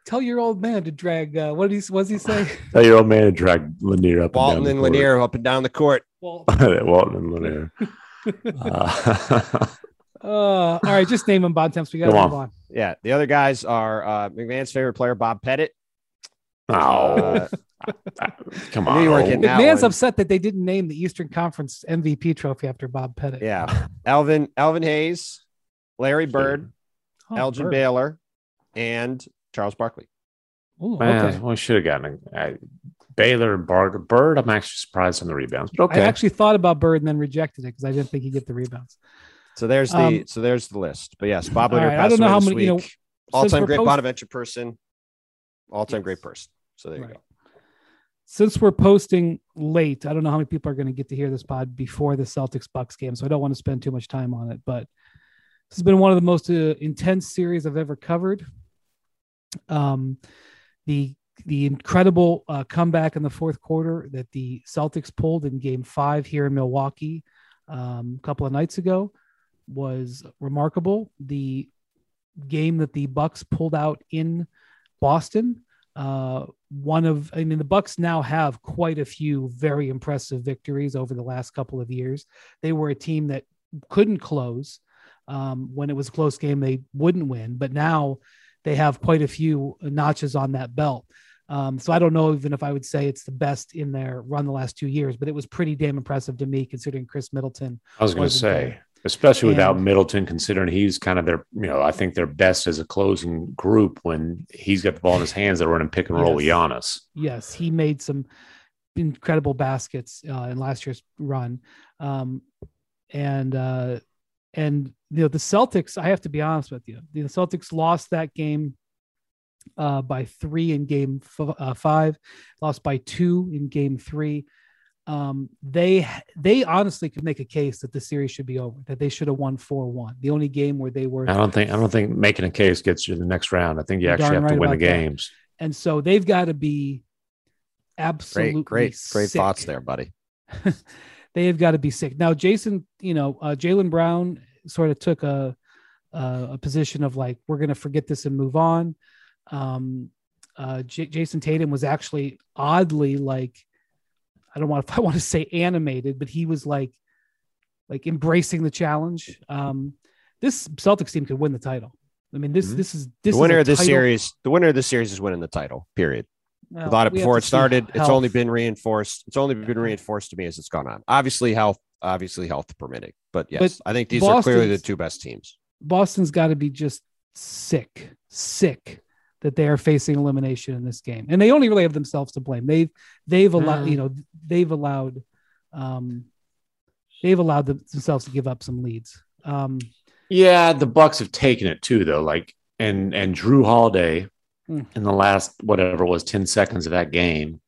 S2: Tell your old man to drag. Uh, what did he? What does he say?
S3: Tell your old man to drag Lanier up
S1: Walton
S3: and
S1: and
S3: down the
S1: Lanier up and down the court.
S2: Well,
S3: court. Walton and Lanier. Uh,
S2: uh, all right, just name him Bontemps. We got to
S3: Go
S2: move
S3: on.
S2: on.
S1: Yeah, the other guys are uh, MacMahon's favorite player, Bob Pettit.
S3: oh,
S1: Uh,
S3: come
S1: I knew you weren't
S3: on.
S1: getting MacMahon's
S2: upset that they didn't name the Eastern Conference MVP trophy after Bob Pettit.
S1: yeah, Alvin Elvin Hayes, Larry Bird,
S2: Oh,
S1: Elgin
S2: Bird.
S1: Baylor, and Charles Barkley.
S2: Ooh,
S3: Man,
S2: okay.
S3: we should have gotten a, I, Baylor and Bird. Bird, I'm actually surprised on the rebounds, but
S2: I actually thought about Bird and then rejected it because I didn't think he'd get the rebounds.
S1: So there's the
S2: Um,
S1: so there's the list. But yes, Bob
S2: all
S1: Lanier
S2: right, I don't know how
S1: this
S2: many- you know,
S1: all-time great
S2: post-
S1: Bonaventure person, all-time
S2: Yes.
S1: great person. So there you go.
S2: Since we're posting late, I don't know how many people are going to get to hear this pod before the Celtics Bucks game, so I don't want to spend too much time on it. But this has been one of the most uh, intense series I've ever covered. Um, the the incredible uh, comeback in the fourth quarter that the Celtics pulled in Game Five here in Milwaukee um, a couple of nights ago was remarkable. The game that the Bucks pulled out in Boston uh, one of i mean the bucks now have quite a few very impressive victories over the last couple of years they were a team that couldn't close um, when it was a close game they wouldn't win but now they have quite a few notches on that belt um, so i don't know even if i would say it's the best in their run the last two years but it was pretty damn impressive to me considering khris middleton
S3: I was going to say,
S2: there.
S3: especially without Middleton, considering he's kind of their, you know, I think they're best as a closing group when he's got the ball in his hands. They're running pick and roll with
S2: Yes.
S3: Giannis.
S2: yes, he made some incredible baskets uh, in last year's run, um, and uh, and you know the Celtics. I have to be honest with you, the Celtics lost that game uh, by three in Game f- uh, Five, lost by two in Game Three. Um, they they honestly could make a case that the series should be over, that they should have won four one. The only game where they were
S3: I don't think I don't think making a case gets you to the next round. I think you actually
S2: darn
S3: have to win the
S2: about that.
S3: games.
S2: and so they've got to be absolutely
S1: Great, great, great
S2: sick.
S1: thoughts there, buddy.
S2: they have got to be sick. Now, Jason, you know, uh, Jaylen Brown sort of took a a, a position of like we're going to forget this and move on. Um, uh, J- Jayson Tatum was actually oddly like I don't want if I want to say animated, but he was like like embracing the challenge. Um, this Celtics team could win the title. I mean, this
S3: Mhm.
S2: this is
S1: The
S2: this
S1: winner
S2: is a
S1: of this
S2: title-
S1: series, the winner of this series is winning the title. Period.
S2: Well,
S1: I thought it before it started. It's only been reinforced. It's only been reinforced to me as it's gone on. Obviously, health, obviously health permitting. But yes, I think these are clearly the two best teams.
S2: Boston's got to be just sick, sick that they are facing elimination in this game, and they only really have themselves to blame. They've they've allowed
S3: Mm.
S2: you know they've allowed um they've allowed themselves to give up some leads. Um,
S3: Yeah, the Bucks have taken it too, though. Like and and Jrue Holiday
S2: Hmm.
S3: in the last whatever was 10 seconds of that game,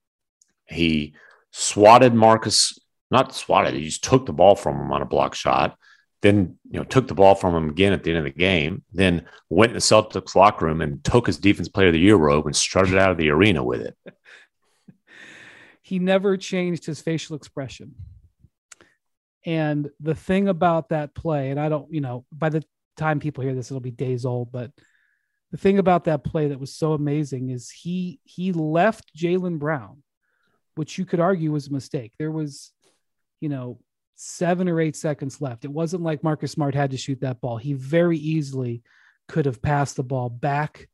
S3: he swatted Marcus, not swatted, he just took the ball from him on a block shot, then you know, took the ball from him again at the end of the game, then went in the Celtics locker room and took his defense player of the year robe and strutted out of the arena with it.
S2: he never changed his facial expression. And the thing about that play, and I don't, you know, by the time people hear this, it'll be days old, but the thing about that play that was so amazing is he he left Jaylen Brown, which you could argue was a mistake. There was, you know, seven or eight seconds left. It wasn't like Marcus Smart had to shoot that ball. He very easily could have passed the ball back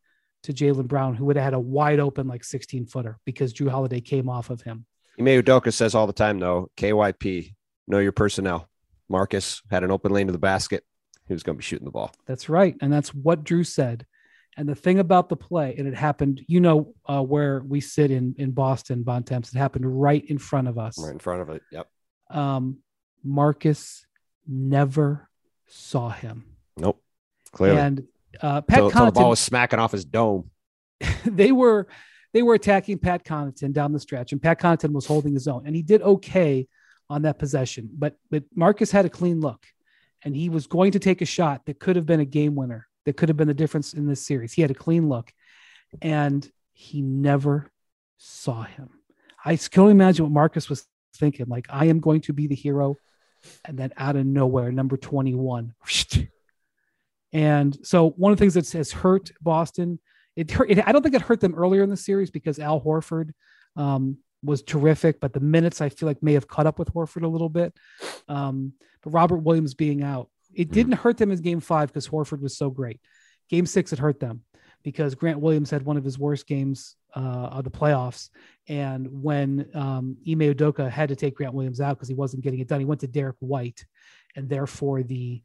S2: to Jaylen Brown, who would have had a wide open like 16 footer because Jrue Holiday came off of him.
S1: Ime Udoka says all the time, though, KYP, know your personnel. Marcus had an open lane to the basket. He was going to be shooting the ball.
S2: That's right. And that's what Jrue said. And the thing about the play, and it happened, you know, uh, where we sit in in Boston, Bontemps, it happened right in front of us.
S1: Right in front of it. Yep.
S2: Um, Marcus never saw him.
S1: Nope. Clearly.
S2: And uh, Pat
S1: Till, till the ball was smacking off his dome.
S2: they were they were attacking Pat Connaughton down the stretch, and Pat Connaughton was holding his own, and he did okay on that possession. But but Marcus had a clean look, and he was going to take a shot that could have been a game winner, that could have been the difference in this series. He had a clean look, and he never saw him. I can only imagine what Marcus was thinking. Like, I am going to be the hero, and then out of nowhere, number twenty one. And so one of the things that has hurt Boston it hurt. It, I don't think it hurt them earlier in the series because Al Horford um, was terrific, but the minutes I feel like may have caught up with Horford a little bit. Um, but Robert Williams being out, it didn't hurt them in Game Five because Horford was so great. Game Six, it hurt them because Grant Williams had one of his worst games uh, of the playoffs. And when um, Ime Udoka had to take Grant Williams out because he wasn't getting it done, he went to Derrick White, and therefore the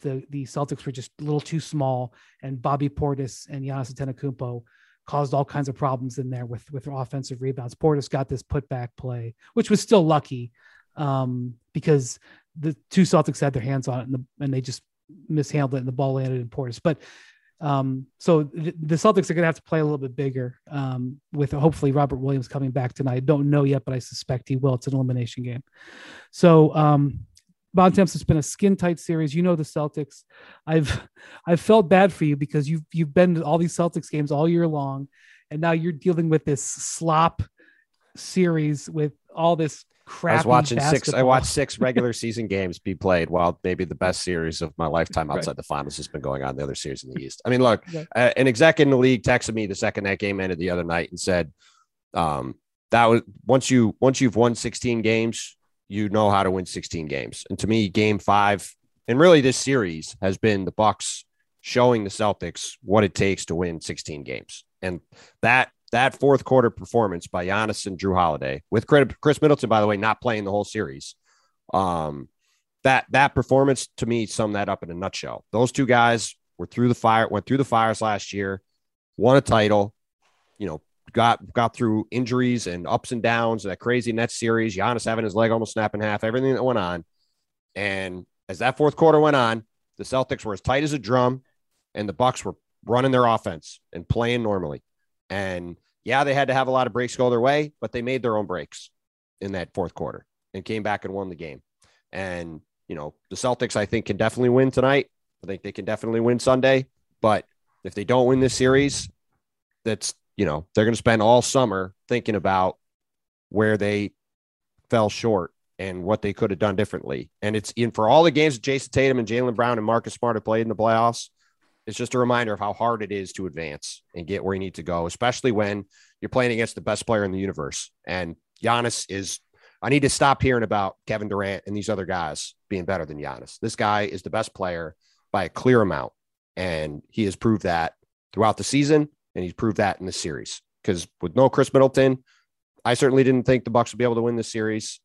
S2: the the Celtics were just a little too small, and Bobby Portis and Giannis Antetokounmpo caused all kinds of problems in there with with offensive rebounds. Portis got this putback play, which was still lucky um, because the two Celtics had their hands on it and, the, and they just mishandled it, and the ball landed in Portis. But um, so the, the Celtics are going to have to play a little bit bigger um, with hopefully Robert Williams coming back tonight. I don't know yet, but I suspect he will. It's an elimination game. So um, Bontemps, it's been a skin tight series. You know the Celtics. I've I've felt bad for you because you've you've been to all these Celtics games all year long, and now you're dealing with this slop series with all this.
S1: I was watching six. I watched six regular season games be played, while maybe the best series of my lifetime outside the finals has been going on. The other series in the East. I mean, look,
S2: Yeah.
S1: uh, an exec in the league texted me the second that game ended the other night and said, um, "That was once you once you've won 16 games, you know how to win 16 games." And to me, Game Five and really this series has been the Bucks showing the Celtics what it takes to win 16 games, and that that fourth quarter performance by Giannis and Jrue Holiday, with Khris Middleton, by the way, not playing the whole series. Um, that that performance to me summed that up in a nutshell. Those two guys were through the fire, went through the fires last year, won a title, you know, got got through injuries and ups and downs, that crazy Nets series, Giannis having his leg almost snap in half, everything that went on. And as that fourth quarter went on, the Celtics were as tight as a drum, and the Bucks were running their offense and playing normally. And yeah, they had to have a lot of breaks go their way, but they made their own breaks in that fourth quarter and came back and won the game. And, you know, the Celtics, I think, can definitely win tonight. I think they can definitely win Sunday. But if they don't win this series, that's, you know, they're going to spend all summer thinking about where they fell short and what they could have done differently. And it's in for all the games Jayson Tatum and Jaylen Brown and Marcus Smart have played in the playoffs it's just a reminder of how hard it is to advance and get where you need to go, especially when you're playing against the best player in the universe. And Giannis is, I need to stop hearing about Kevin Durant and these other guys being better than Giannis. This guy is the best player by a clear amount. And he has proved that throughout the season, and he's proved that in the series. Because with no Khris Middleton, I certainly didn't think the Bucks would be able to win this series.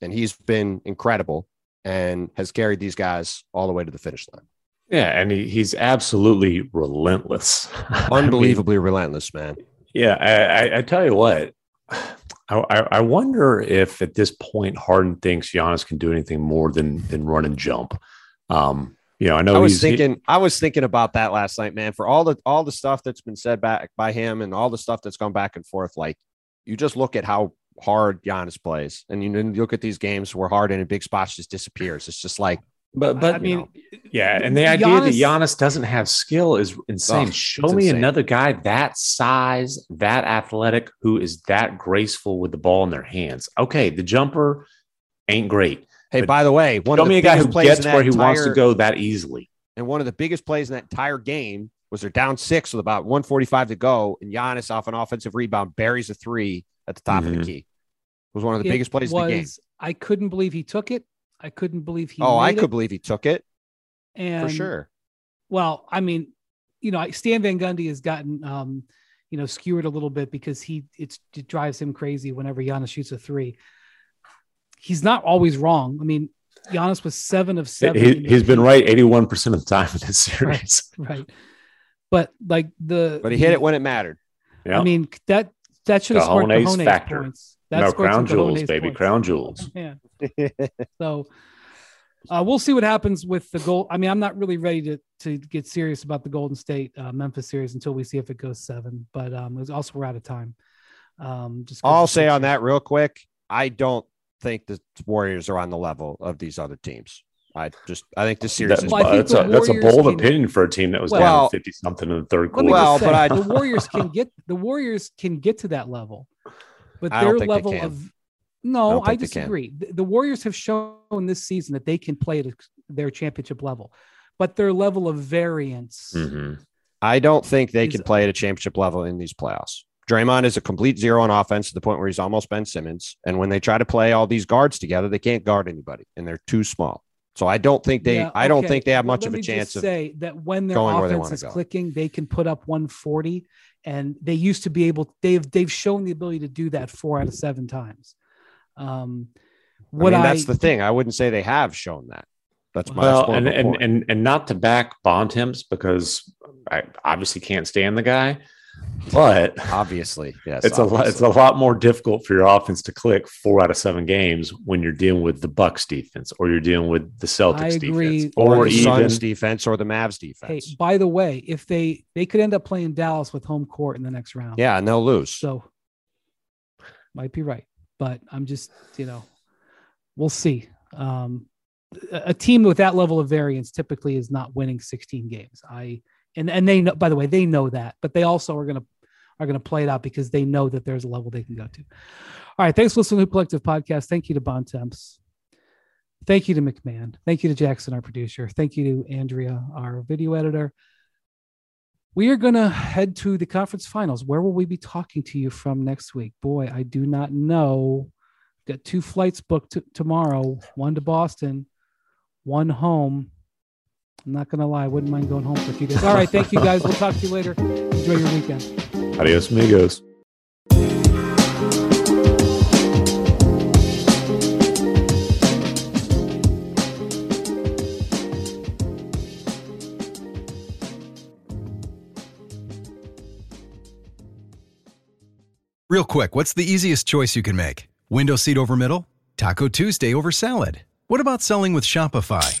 S1: And he's been incredible and has carried these guys all the way to the finish line.
S3: Yeah, and he, he's absolutely relentless.
S1: Unbelievably I mean, relentless, man.
S3: Yeah, I, I, I tell you what, I, I wonder if at this point Harden thinks Giannis can do anything more than than run and jump. Um, you know, I know
S1: I was thinking he, I was thinking about that last night, man. For all the all the stuff that's been said back by him and all the stuff that's gone back and forth, like you just look at how hard Giannis plays, and you look at these games where Harden in big spots just disappears. It's just like
S3: but but I mean, know, yeah, and the Giannis, idea that Giannis doesn't have skill is insane. Oh, Show me insane. another guy that size, that athletic, who is that graceful with the ball in their hands. Okay, the jumper ain't great.
S1: Hey, by the way,
S3: one show me a guy who gets where he entire, wants to go that easily.
S1: And one of the biggest plays in that entire game was they're down six with about 145 to go, and Giannis off an offensive rebound buries a three at the top mm-hmm. of the mm-hmm. key. It was one of the it biggest plays was, in the game.
S2: I couldn't believe he took it. I couldn't believe he.
S1: Oh, I
S2: it.
S1: could believe he took it.
S2: And
S1: for sure.
S2: Well, I mean, you know, Stan Van Gundy has gotten, um, you know, skewered a little bit because he it drives him crazy whenever Giannis shoots a three. He's not always wrong. I mean, Giannis was seven of seven.
S3: He, has been right eighty-one percent of the time in this series.
S2: Right, right. But like the,
S1: but he hit it when it mattered.
S2: Yeah. I mean that that should have scored Cajones factor. points.
S3: That's no, crown jewels, baby, points. crown jewels.
S2: Yeah. so uh, we'll see what happens with the goal. I mean, I'm not really ready to to get serious about the Golden State uh, Memphis series until we see if it goes seven. But um, also we're out of time. Um,
S1: just I'll say on that real quick. I don't think the Warriors are on the level of these other teams. I just I think the series
S3: that, is well, that's, a, that's a bold can, opinion for a team that was well, down 50 something in the third quarter.
S2: Well, say, but I, the Warriors can get the Warriors can get to that level but their level of no, I, I disagree. The, the, Warriors have shown this season that they can play at their championship level, but their level of variance.
S1: Mm-hmm. I don't think they is, can play at a championship level in these playoffs. Draymond is a complete zero on offense to the point where he's almost Ben Simmons. And when they try to play all these guards together, they can't guard anybody, and they're too small. So I don't think they. Yeah, I don't think they have much of a chance of
S2: say that when their offense is clicking, they can put up 140 and they used to be able they've they've shown the ability to do that four out of seven times. Um
S1: what I mean, that's I, the thing. I wouldn't say they have shown that. That's my
S3: well and, and and and not to back bond Bontemps because i obviously can't stand the guy but
S1: obviously, yes,
S3: it's
S1: obviously.
S3: a lot. It's a lot more difficult for your offense to click four out of seven games when you're dealing with the Bucks defense or you're dealing with the Celtics defense
S1: or, or the even, Suns defense or the Mavs defense.
S2: Hey, by the way, if they they could end up playing Dallas with home court in the next round,
S1: yeah, and they'll lose.
S2: So might be right, but I'm just you know we'll see. Um, a team with that level of variance typically is not winning 16 games. I and and they know by the way they know that but they also are going to are going to play it out because they know that there's a level they can go to. All right thanks for listening to collective podcast. Thank you to bontemps thank you to macmahon. Thank you to jackson our producer. Thank you to andrea our video editor. We are going to head to the conference finals. Where will we be talking to you from next week? Boy i do not know. Got two flights booked t- tomorrow one to boston one home I'm not gonna lie, I wouldn't mind going home for a few days. All right, thank you guys. We'll talk to you later. Enjoy your weekend.
S3: Adios, amigos.
S6: Real quick, what's the easiest choice you can make? Window seat over middle? Taco Tuesday over salad? What about selling with Shopify?